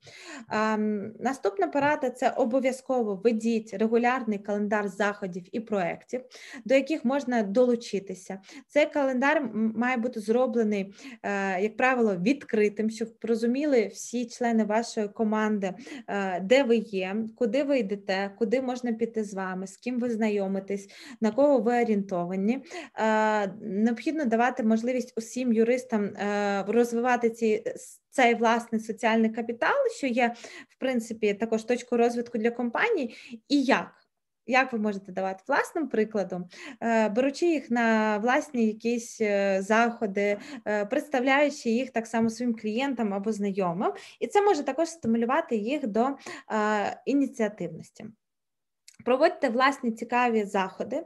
Е, наступна порада це обов'язково ведіть регулярний календар заходів і проєктів, до яких можна долучитися. Цей календар має бути зроблений, е, як правило, відкритим, щоб розуміли всі члени вашої команди, е, де ви є, куди ви йдете, куди можна піти з вами, з ким ви знайомитесь, на кого ви орієнтовані. Е, необхідно давати можливість усім юристам е, розвивати ці. Цей власний соціальний капітал, що є в принципі також точкою розвитку для компаній, і як як ви можете давати власним прикладом, е, беручи їх на власні якісь е, заходи, представляючи їх так само своїм клієнтам або знайомим, і це може також стимулювати їх до ініціативності. Проводьте власні цікаві заходи е,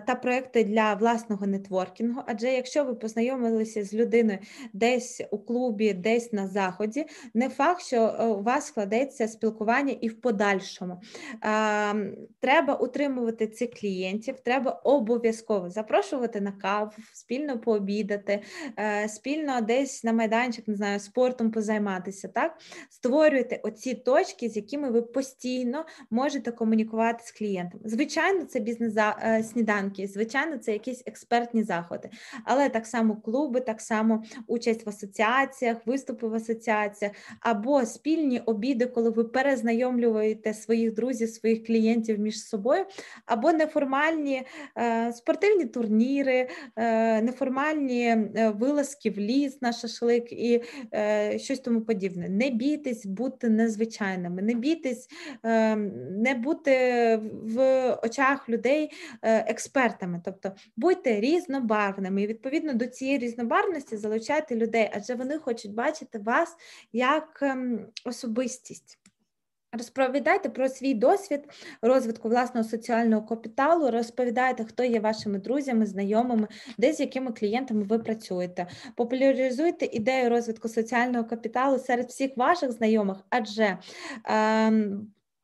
та проекти для власного нетворкінгу. Адже якщо ви познайомилися з людиною десь у клубі, десь на заході, не факт, що е, у вас складеться спілкування і в подальшому. Е, треба утримувати цих клієнтів, треба обов'язково запрошувати на каву, спільно пообідати, спільно десь на майданчик, не знаю, спортом позайматися. Так створюйте оці точки, з якими ви постійно можете комунікувати комунікувати з клієнтом. Звичайно, це бізнес-сніданки, е, звичайно, це якісь експертні заходи, але так само клуби, так само участь в асоціаціях, виступи в асоціаціях або спільні обіди, коли ви перезнайомлюєте своїх друзів, своїх клієнтів між собою, або неформальні е, спортивні турніри, е, неформальні вилазки в ліс на шашлик і щось тому подібне. Не бійтесь бути незвичайними, не бійтесь е, не бути в очах людей е, експертами. Тобто будьте різнобарвними і відповідно до цієї різнобарвності залучайте людей, адже вони хочуть бачити вас як ем, особистість. Розповідайте про свій досвід розвитку власного соціального капіталу, розповідайте, хто є вашими друзями, знайомими, де з якими клієнтами ви працюєте. Популяризуйте ідею розвитку соціального капіталу серед всіх ваших знайомих, адже е,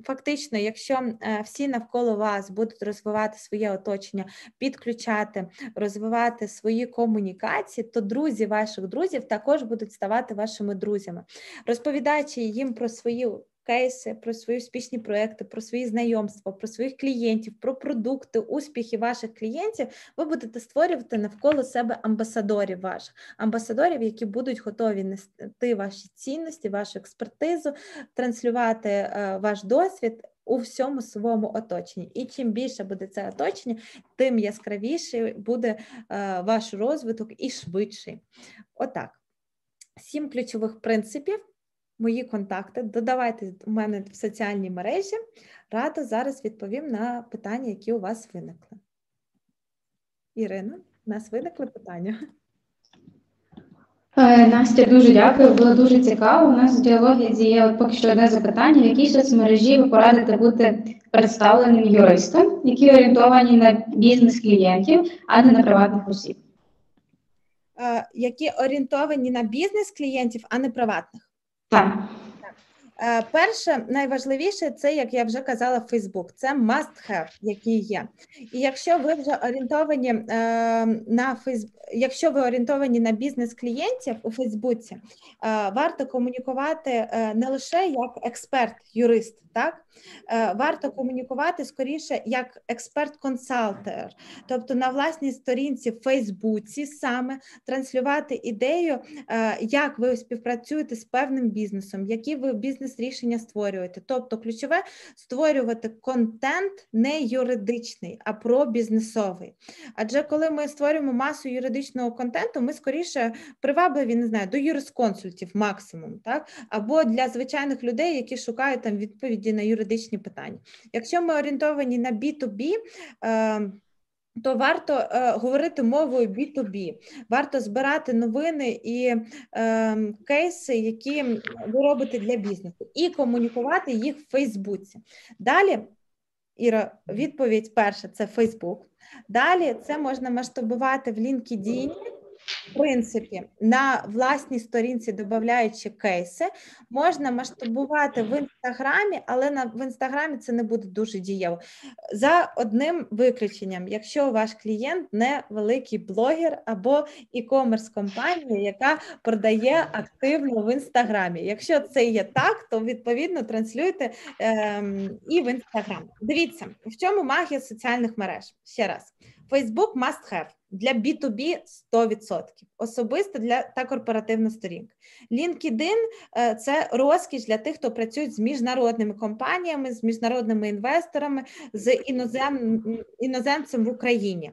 Фактично, якщо е, всі навколо вас будуть розвивати своє оточення, підключати, розвивати свої комунікації, то друзі ваших друзів також будуть ставати вашими друзями, розповідаючи їм про свої кейси, про свої успішні проекти, про свої знайомства, про своїх клієнтів, про продукти, успіхи ваших клієнтів, ви будете створювати навколо себе амбасадорів ваших, амбасадорів, які будуть готові нести ваші цінності, вашу експертизу, транслювати е, ваш досвід. У всьому своєму оточенні. І чим більше буде це оточення, тим яскравіший буде е, ваш розвиток і швидший. Отак. Сім ключових принципів, мої контакти, додавайте у мене в соціальні мережі. Рада зараз відповім на питання, які у вас виникли. Ірина, у нас виникли питання. Е, Настя, дуже дякую, було дуже цікаво. У нас в діалогі є от поки що одне запитання: в якій соцмережі ви порадите бути представленим юристом, які орієнтовані на бізнес клієнтів, а не на приватних осіб? Е, які орієнтовані на бізнес клієнтів, а не приватних? Так. Е, перше, найважливіше, це, як я вже казала, Фейсбук. Це must have, який є. І якщо ви вже орієнтовані е, на Фейсбук, якщо ви орієнтовані на бізнес клієнтів у Фейсбуці, е, варто комунікувати не лише як експерт, юрист, так е, варто комунікувати скоріше як експерт-консалтер, тобто на власній сторінці в Фейсбуці саме транслювати ідею, е, як ви співпрацюєте з певним бізнесом, які ви бізнес бізнес-рішення створюєте. Тобто, ключове створювати контент не юридичний, а про бізнесовий. Адже коли ми створюємо масу юридичного контенту, ми скоріше привабливі не знаю, до юрисконсультів максимум, так або для звичайних людей, які шукають там відповіді на юридичні питання. Якщо ми орієнтовані на B2B, е, то варто е, говорити мовою B2B, варто збирати новини і е, кейси, які ви робите для бізнесу, і комунікувати їх в Фейсбуці. Далі, Іра, відповідь перша це Фейсбук. Далі це можна масштабувати в LinkedIn, принципі, на власній сторінці, додаючи кейси, можна масштабувати в інстаграмі, але на в інстаграмі це не буде дуже дієво. За одним виключенням, якщо ваш клієнт не великий блогер або e-commerce компанія, яка продає активно в інстаграмі. Якщо це є так, то відповідно транслюйте ем, і в інстаграм. Дивіться, в чому магія соціальних мереж. Ще раз, Facebook must have для B2B 100%, особисто для та корпоративна сторінка. LinkedIn – це розкіш для тих, хто працює з міжнародними компаніями, з міжнародними інвесторами, з інозем, іноземцем в Україні.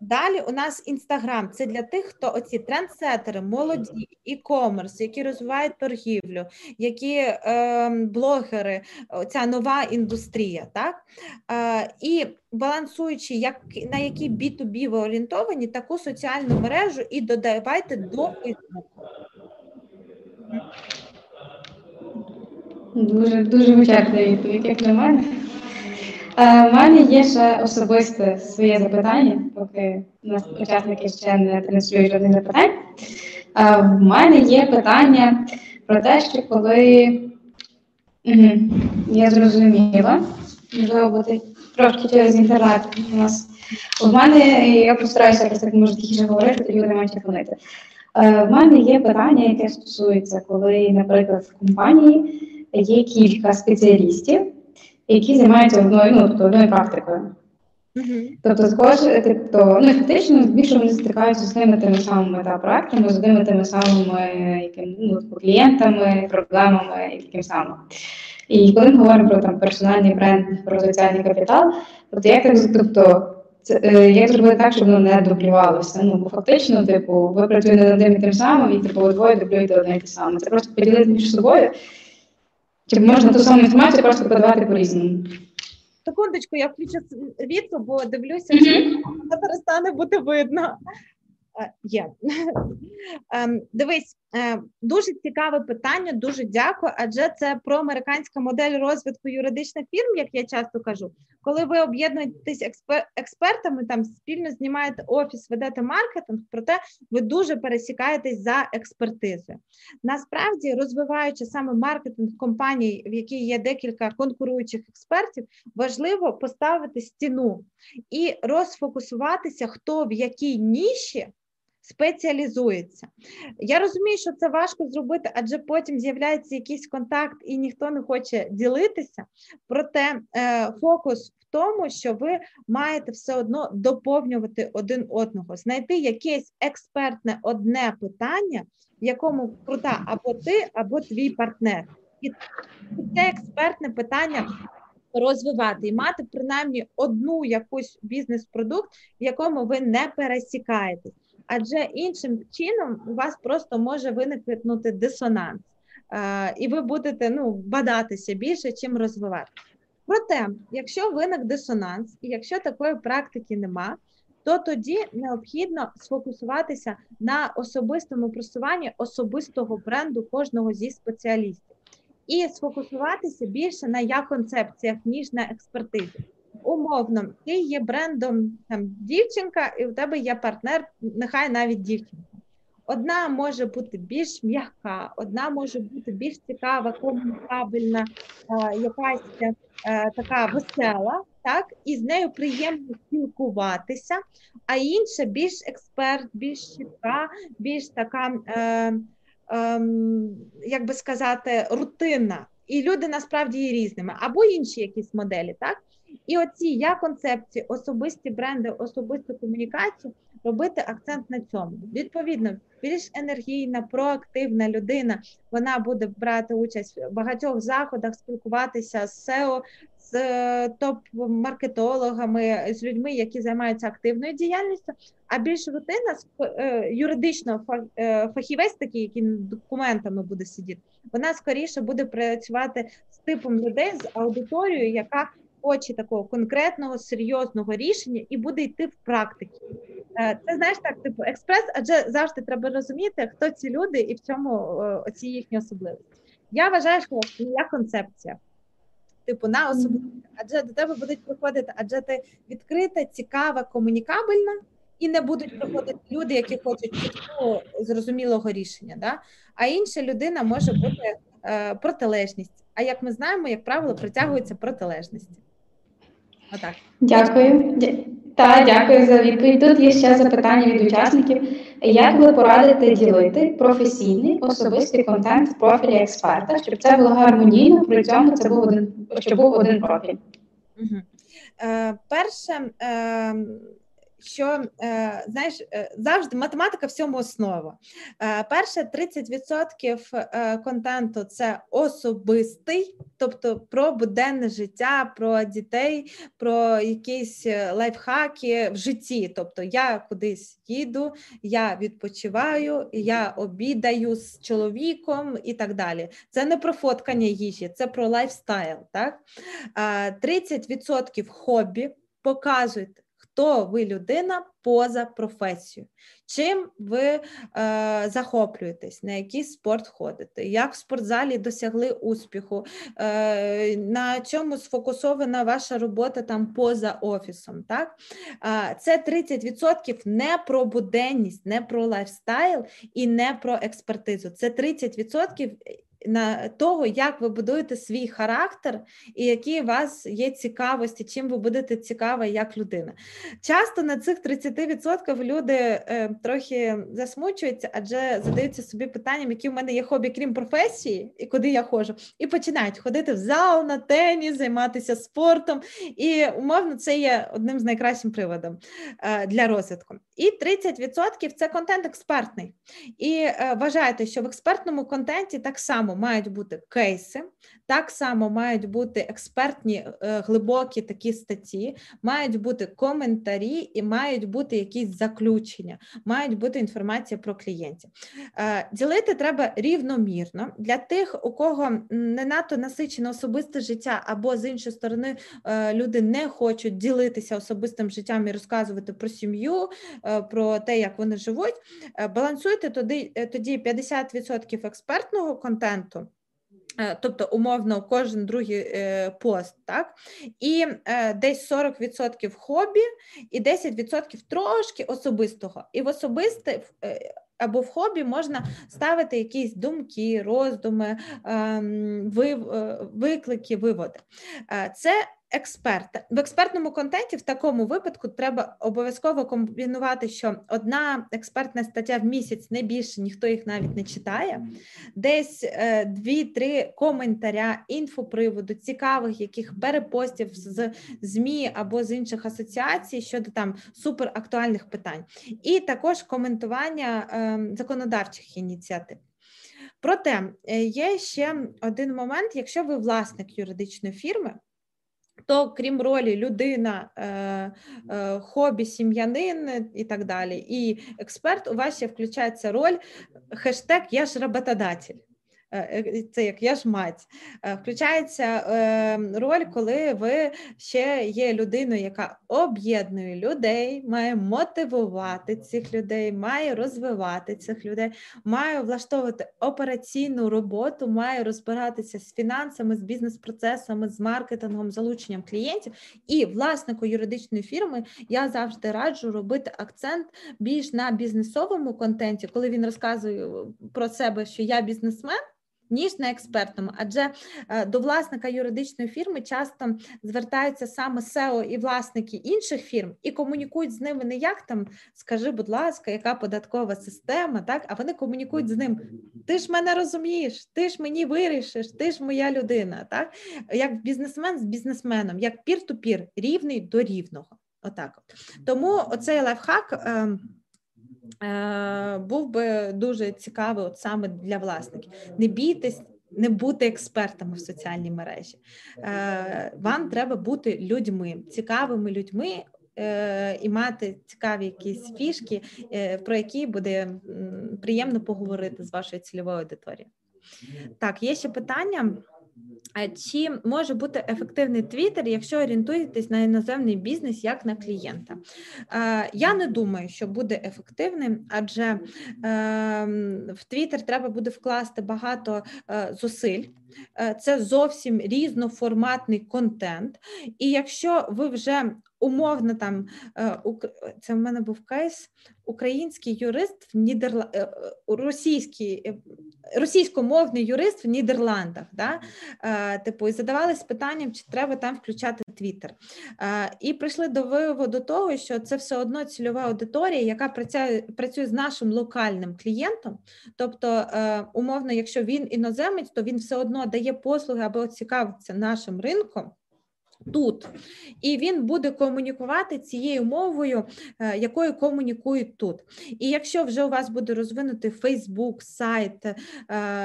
Далі у нас Інстаграм це для тих, хто оці трендсетери, молоді, e-commerce, які розвивають торгівлю, які е, блогери, ця нова індустрія. так? Е, і балансуючи, як на які B2B ви орієнтовані, таку соціальну мережу і додавайте до Facebook. Дуже дуже вичерпна відповідь, як на мене. У е, мене є ще особисте своє запитання, поки нас учасники ще не транслюють жодних запитань. Е, мене є питання про те, що коли я зрозуміла, можливо, бути трошки через інтернет у нас. У мене я постараюся якось так може тихіше говорити, тоді не менше фонити. В мене є питання, яке стосується, коли, наприклад, в компанії є кілька спеціалістів, які займаються одною ну, тобто одною практикою. Uh-huh. Тобто, також тобто, ну, фактично більше вони стикаються з одними тими самими та, проектами, з одними тими самими яким, ну, клієнтами, проблемами і таким самим. І коли ми говоримо про там персональний бренд, про соціальний капітал, тобто як так тобто, це е, як зробити так, щоб воно не дублювалося. Ну бо фактично, типу, ви працюєте над одним і тим самим, і типу двоє дублюєте одне і те саме. Це просто поділити між собою. Чи можна ту саму інформацію просто подавати по-різному? Секундочку, я включу світло, бо дивлюся, що mm-hmm. перестане бути видно. Е, є. Ем, дивись, дуже цікаве питання, дуже дякую. Адже це про американська модель розвитку юридичних фірм, як я часто кажу. Коли ви об'єднуєтесь експертами, там спільно знімаєте офіс, ведете маркетинг, проте ви дуже пересікаєтесь за експертизою. Насправді, розвиваючи саме маркетинг компаній, в якій є декілька конкуруючих експертів, важливо поставити стіну і розфокусуватися, хто в якій ніші спеціалізується. Я розумію, що це важко зробити, адже потім з'являється якийсь контакт і ніхто не хоче ділитися. Проте е, фокус в тому, що ви маєте все одно доповнювати один одного, знайти якесь експертне одне питання, в якому крута або ти, або твій партнер. І це експертне питання. Розвивати і мати принаймні одну якусь бізнес-продукт, в якому ви не пересікаєтесь адже іншим чином у вас просто може виникнути дисонанс, і ви будете ну, бадатися більше, чим розвивати. Проте, якщо виник дисонанс, і якщо такої практики нема, то тоді необхідно сфокусуватися на особистому просуванні особистого бренду кожного зі спеціалістів і сфокусуватися більше на я концепціях, ніж на експертизі умовно, ти є брендом там дівчинка, і у тебе є партнер, нехай навіть дівчинка. Одна може бути більш м'яка, одна може бути більш цікава, комунікабельна, е, якась е, така весела, так, і з нею приємно спілкуватися, а інша більш експерт, більш чітка, більш така, е, е, як би сказати, рутинна. І люди насправді є різними, або інші якісь моделі, так? І оці я концепції, особисті бренди, особисту комунікацію робити акцент на цьому. Відповідно, більш енергійна, проактивна людина. Вона буде брати участь в багатьох заходах, спілкуватися з SEO, з е, топ-маркетологами, з людьми, які займаються активною діяльністю. А більш рутина е, юридично е, фахівець, такий, який документами буде сидіти, вона скоріше буде працювати з типом людей з аудиторією, яка хоче такого конкретного серйозного рішення і буде йти в практику. Це знаєш так, типу експрес, адже завжди треба розуміти, хто ці люди і в чому оці їхні особливості. Я вважаю, що моя концепція типу на особисті, адже до тебе будуть приходити, адже ти відкрита, цікава, комунікабельна, і не будуть приходити люди, які хочуть чіткого зрозумілого рішення. Да? А інша людина може бути е, протилежність. А як ми знаємо, як правило, притягуються протилежності. Отак. Дякую. Та дякую за відповідь. Тут є ще запитання від учасників. Як ви порадите ділити професійний особистий контент в профілі експерта, щоб це було гармонійно, при цьому це був один щоб був один профіль? Угу. Е, Перше, е, що е, знаєш, е, завжди математика всьому основа. Е, перше 30% контенту це особистий, тобто про буденне життя, про дітей, про якісь лайфхаки в житті. Тобто я кудись їду, я відпочиваю, я обідаю з чоловіком і так далі. Це не про фоткання їжі, це про лайфстайл. Так? 30% хобі показують хто ви людина поза професією, чим ви е, захоплюєтесь, на який спорт ходите, як в спортзалі досягли успіху, е, на чому сфокусована ваша робота там поза офісом. Так? Е, це 30% не про буденність, не про лайфстайл і не про експертизу. Це 30% на того, як ви будуєте свій характер і які у вас є цікавості, чим ви будете цікава як людина. Часто на цих 30% люди е, трохи засмучуються, адже задаються собі питанням, які в мене є хобі, крім професії, і куди я ходжу, і починають ходити в зал на теніс, займатися спортом. І умовно це є одним з найкращим приводом е, для розвитку. І 30% це контент експертний. І е, вважайте, що в експертному контенті так само мають бути кейси, так само мають бути експертні е, глибокі такі статті, мають бути коментарі і мають бути якісь заключення, мають бути інформація про клієнтів. Е, ділити треба рівномірно для тих, у кого не надто насичене особисте життя, або з іншої сторони е, люди не хочуть ділитися особистим життям і розказувати про сім'ю, про те, як вони живуть. Балансуйте тоді, тоді 50% експертного контенту. Е, тобто, умовно, кожен другий е, пост, так? І е, десь 40% хобі, і 10% трошки особистого. І в особисте або в хобі можна ставити якісь думки, роздуми, ем, виклики, виводи. Це експерт. В експертному контенті в такому випадку треба обов'язково комбінувати, що одна експертна стаття в місяць не більше, ніхто їх навіть не читає. Десь е, дві-три коментаря інфоприводу, цікавих яких перепостів з ЗМІ або з інших асоціацій щодо там суперактуальних питань, і також коментування е, законодавчих ініціатив. Проте е, є ще один момент: якщо ви власник юридичної фірми. То, крім ролі людина, е, е, хобі, сім'янин і так далі, і експерт, у вас ще включається роль хештег Я ж роботодатель. Е, е, це як я ж мать, е, включається роль, коли ви ще є людиною, яка об'єднує людей, має мотивувати цих людей, має розвивати цих людей, має влаштовувати операційну роботу, має розбиратися з фінансами, з бізнес-процесами, з маркетингом, залученням клієнтів. І власнику юридичної фірми я завжди раджу робити акцент більш на бізнесовому контенті, коли він розказує про себе, що я бізнесмен ніж на експертному, адже е, до власника юридичної фірми часто звертаються саме SEO і власники інших фірм і комунікують з ними не як там, скажи, будь ласка, яка податкова система, так а вони комунікують з ним. Ти ж мене розумієш, ти ж мені вирішиш, ти ж моя людина, так як бізнесмен з бізнесменом, як пір-ту-пір, рівний до рівного. Отак, от тому оцей лайфхак. Е, Е, був би дуже цікавий от саме для власників. Не бійтесь. Не бути експертами в соціальній мережі. Е, вам треба бути людьми, цікавими людьми е, і мати цікаві якісь фішки, про які буде приємно поговорити з вашою цільовою аудиторією. Так, є ще питання. Чи може бути ефективний твіттер, якщо орієнтуєтесь на іноземний бізнес як на клієнта? Я не думаю, що буде ефективним, адже ем, в твіттер треба буде вкласти багато е, зусиль. Е, це зовсім різноформатний контент. І якщо ви вже умовно там е, це в мене був кейс, український юрист в Нідерла... Е, російський російськомовний юрист в Нідерландах, да? типу, і задавались питанням, чи треба там включати Твіттер. І прийшли до виводу того, що це все одно цільова аудиторія, яка працює працює з нашим локальним клієнтом. Тобто, умовно, якщо він іноземець, то він все одно дає послуги або цікавиться нашим ринком. Тут і він буде комунікувати цією мовою, е, якою комунікують тут. І якщо вже у вас буде розвинутий Facebook, сайт е,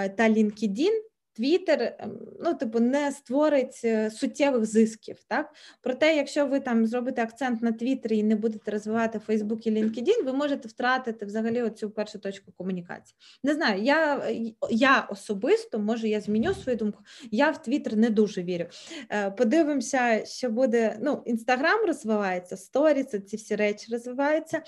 та LinkedIn, Твіттер, ем, ну, типу, не створить е, суттєвих зисків. Так? Проте, якщо ви там зробите акцент на Твіттері і не будете розвивати Фейсбук і LinkedIn, ви можете втратити взагалі оцю першу точку комунікації. Не знаю, я я особисто, може, я зміню свою думку, я в Твіттер не дуже вірю. Е, подивимося, що буде. Ну, Інстаграм розвивається, сторіси, ці всі речі розвиваються.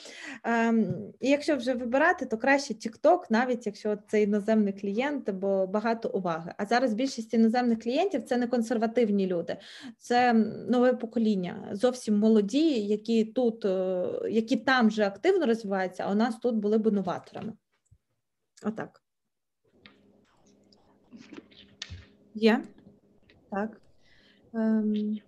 Ем, і якщо вже вибирати, то краще TikTok, навіть якщо це іноземний клієнт, бо багато уваги. А зараз більшість іноземних клієнтів це не консервативні люди, це нове покоління, зовсім молоді, які тут, е, які там вже активно розвиваються, а у нас тут були б новаторами. Отак. Є? Так. Ем.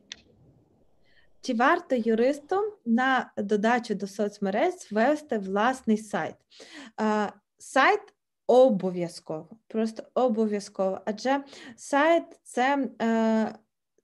Чи варто юристам на додачу до соцмереж ввести власний сайт? Е, сайт Обов'язково, просто обов'язково. Адже сайт це е,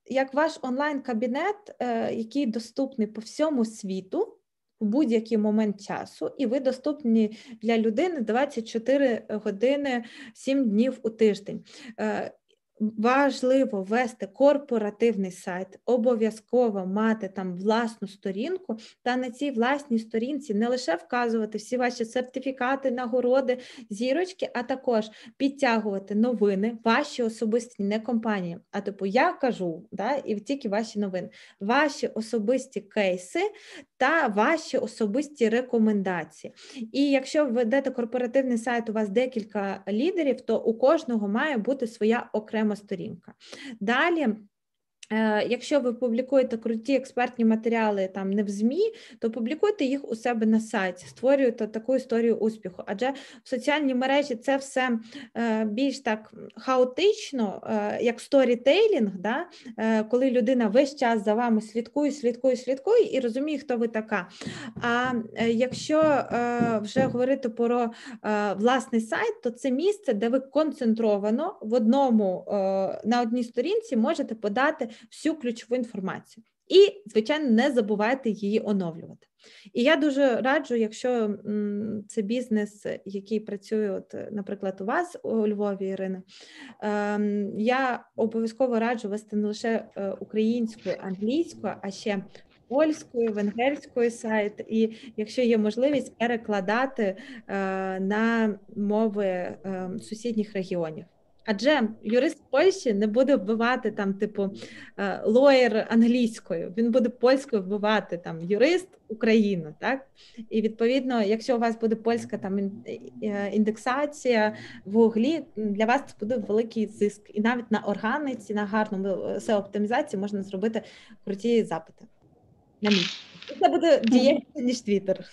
як ваш онлайн-кабінет, е, який доступний по всьому світу в будь-який момент часу, і ви доступні для людини 24 години 7 днів у тиждень. Е, Важливо вести корпоративний сайт, обов'язково мати там власну сторінку, та на цій власній сторінці не лише вказувати всі ваші сертифікати, нагороди, зірочки, а також підтягувати новини, ваші особисті не компанії. А типу я кажу, да, і тільки ваші новини, ваші особисті кейси та ваші особисті рекомендації. І якщо ви ведете корпоративний сайт, у вас декілька лідерів, то у кожного має бути своя окрема сторінка. Далі. Е, якщо ви публікуєте круті експертні матеріали там не в ЗМІ, то публікуйте їх у себе на сайті, створюйте таку історію успіху. Адже в соціальній мережі це все е, більш так хаотично, е, як сторітейлінг, да? коли людина весь час за вами слідкує, слідкує, слідкує і розуміє, хто ви така. А якщо вже говорити про власний сайт, то це місце, де ви концентровано в одному на одній сторінці можете подати всю ключову інформацію. І, звичайно, не забувайте її оновлювати. І я дуже раджу, якщо це бізнес, який працює, от, наприклад, у вас у Львові, Ірина, ем, я обов'язково раджу вести не лише е, українською, англійською, а ще польською, венгерською сайт, і якщо є можливість перекладати е, на мови ем, сусідніх регіонів. Адже юрист Польщі не буде вбивати там, типу, е, лоєр англійською, він буде польською вбивати там юрист Україну. так? І відповідно, якщо у вас буде польська там е, індексація в Гуглі, для вас це буде великий зиск. І навіть на органиці, на гарному seo е, оптимізації можна зробити круті запити. На мій. Це буде дієвіше, ніж Твіттер.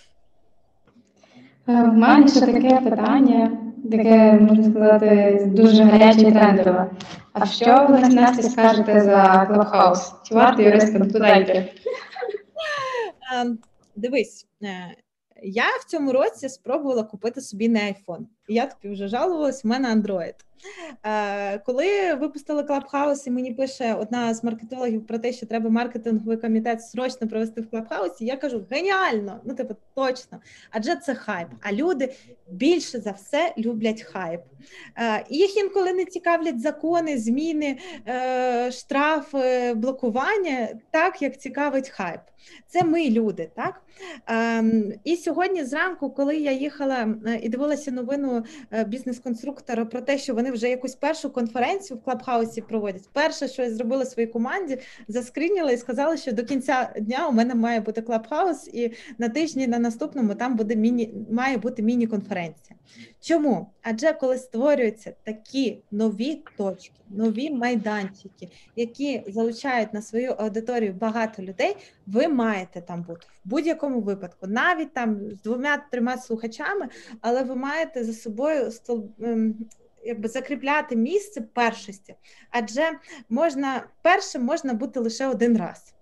В мене ще таке питання таке, можна сказати, дуже гаряче і трендове. А що ви Настя, скажете за Клабхаус? Чи варто юристам туди йти? Дивись, е, я в цьому році спробувала купити собі не iPhone. Я тобі вже жалувалась, в мене Android. Е, коли випустили Clubhouse і мені пише одна з маркетологів про те, що треба маркетинговий комітет срочно провести в Clubhouse, я кажу: геніально! Ну, типу, точно. Адже це хайп. А люди більше за все люблять хайп. Е, їх інколи не цікавлять закони, зміни, е, штрафи, блокування, так як цікавить хайп. Це ми люди, так? Ем, і сьогодні зранку, коли я їхала і дивилася новину бізнес-конструктора про те, що вони вже якусь першу конференцію в Клабхаусі проводять. Перше, що я зробила своїй команді, заскрініла і сказала, що до кінця дня у мене має бути Клабхаус, і на тижні на наступному там буде міні має бути міні-конференція. Чому? Адже коли створюються такі нові точки, нові майданчики, які залучають на свою аудиторію багато людей, ви маєте там бути в будь-якому випадку, навіть там з двома-трьома слухачами, але ви маєте за стол ем, якби закріпляти місце першості, адже можна першим можна бути лише один раз.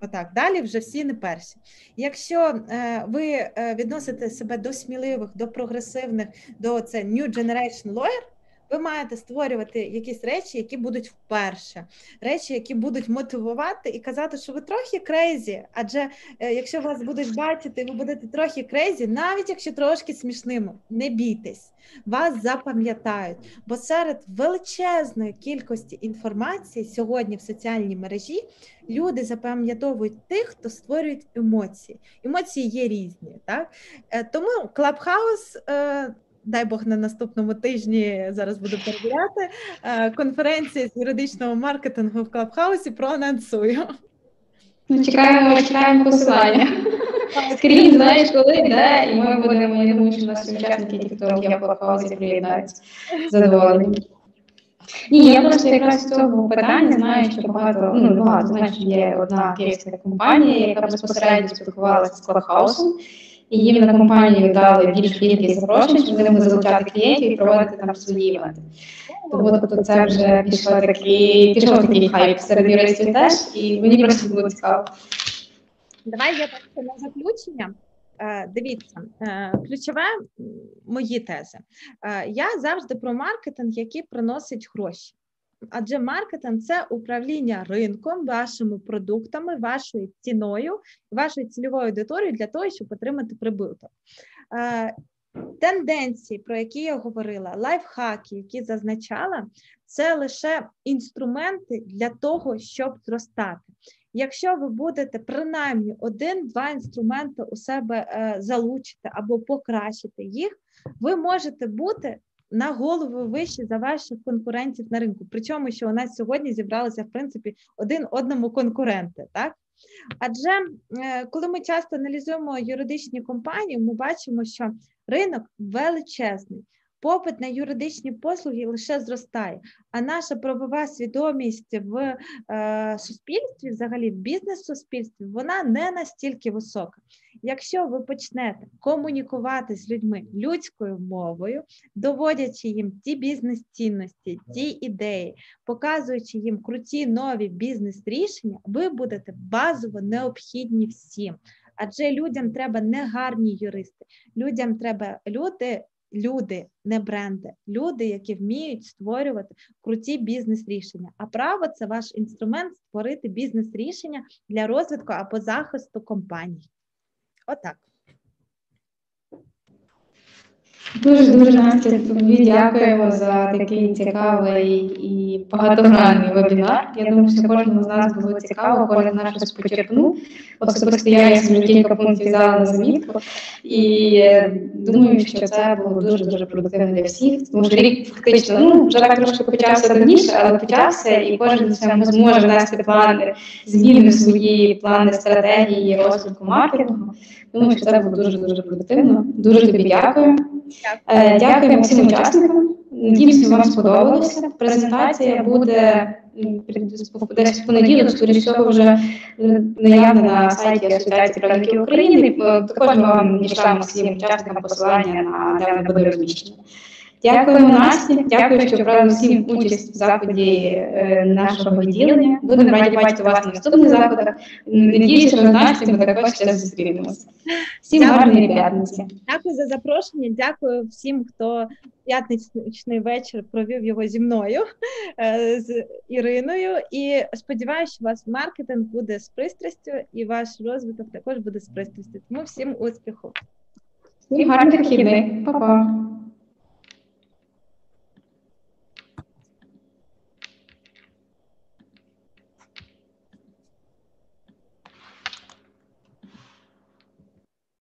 Отак, далі вже всі не перші. Якщо е, ви е, відносите себе до сміливих, до прогресивних, до це New Generation Lawyer, ви маєте створювати якісь речі, які будуть вперше, речі, які будуть мотивувати і казати, що ви трохи крейзі. Адже е, якщо вас будуть бачити, ви будете трохи крейзі, навіть якщо трошки смішними, не бійтесь, вас запам'ятають. Бо серед величезної кількості інформації сьогодні в соціальній мережі люди запам'ятовують тих, хто створюють емоції. Емоції є різні, так е, тому Клабхаус. Дай Бог на наступному тижні зараз буду перевіряти. Е, конференція з юридичного маркетингу в Клабхаусі проанонсую. Ну, чекаємо, чекаємо посилання. Скрін, знаєш, коли йде, і ми будемо, я думаю, що наші учасники, ті, хто є в Клабхаусі, приєднаються задоволені. Ні, я просто якраз з цього питання знаю, що багато, ну багато, знаєш, є одна київська компанія, яка безпосередньо спілкувалася з Клабхаусом, і їм на компанію дали більш кількість запрошень, щоб вони могли залучати клієнтів і проводити там свої івенти. Тому тобто це вже пішло такий, пішов такий хайп серед юристів теж, і мені просто було цікаво. Давай я так на заключення. Е, дивіться, е, ключове мої тези. Е, я завжди про маркетинг, який приносить гроші. Адже маркетинг це управління ринком, вашими продуктами, вашою ціною, вашою цільовою аудиторією для того, щоб отримати прибуток. Е, тенденції, про які я говорила, лайфхаки, які зазначала, це лише інструменти для того, щоб зростати. Якщо ви будете принаймні один-два інструменти у себе е, залучити або покращити їх, ви можете бути на голову вище за ваших конкурентів на ринку. Причому, що у нас сьогодні зібралися в принципі один одному конкуренти, так? Адже е, коли ми часто аналізуємо юридичні компанії, ми бачимо, що ринок величезний. Попит на юридичні послуги лише зростає, а наша правова свідомість в е, суспільстві, взагалі в бізнес-суспільстві, вона не настільки висока. Якщо ви почнете комунікувати з людьми людською мовою, доводячи їм ті бізнес-цінності, ті ідеї, показуючи їм круті нові бізнес-рішення, ви будете базово необхідні всім. Адже людям треба не гарні юристи, людям треба люди люди, не бренди, люди, які вміють створювати круті бізнес-рішення. А право це ваш інструмент створити бізнес-рішення для розвитку або захисту компаній. Отак. Дуже дуже Настя, тобі дякуємо за такий цікавий і багатогранний вебінар. Я думаю, що кожному з нас було цікаво, кожен наш щось почерпнув. Особисто я собі кілька пунктів взяла на замітку. І е, думаю, що це було дуже дуже продуктивно для всіх. Тому що рік фактично ну вже так трошки почався давніше, але почався, і кожен зможе внести плани, зміни свої плани, стратегії розвитку маркетингу. Думаю, що це було дуже дуже продуктивно. Дуже тобі дякую. Дякую дякуємо всім учасникам. Надіюся, вам сподобалося. Презентація буде десь в понеділок, скоріш всього, вже наявна на сайті Асоціації правників України. Також ми вам дішлемо всім учасникам посилання на де вони буде розміщені. Дякуємо Насті, дякую, що брали всім участь в заході е, нашого відділення. Будемо раді бачити вас на наступних заходах. Надіюся, що з Настю ми також ще зустрінемося. Всім гарної п'ятниці. Дякую за запрошення. Дякую всім, хто п'ятничний вечір провів його зі мною е, з Іриною. І сподіваюся, що у вас маркетинг буде з пристрастю, і ваш розвиток також буде з пристрастю. Тому всім успіху. Всім гарних вихідних. Па-па.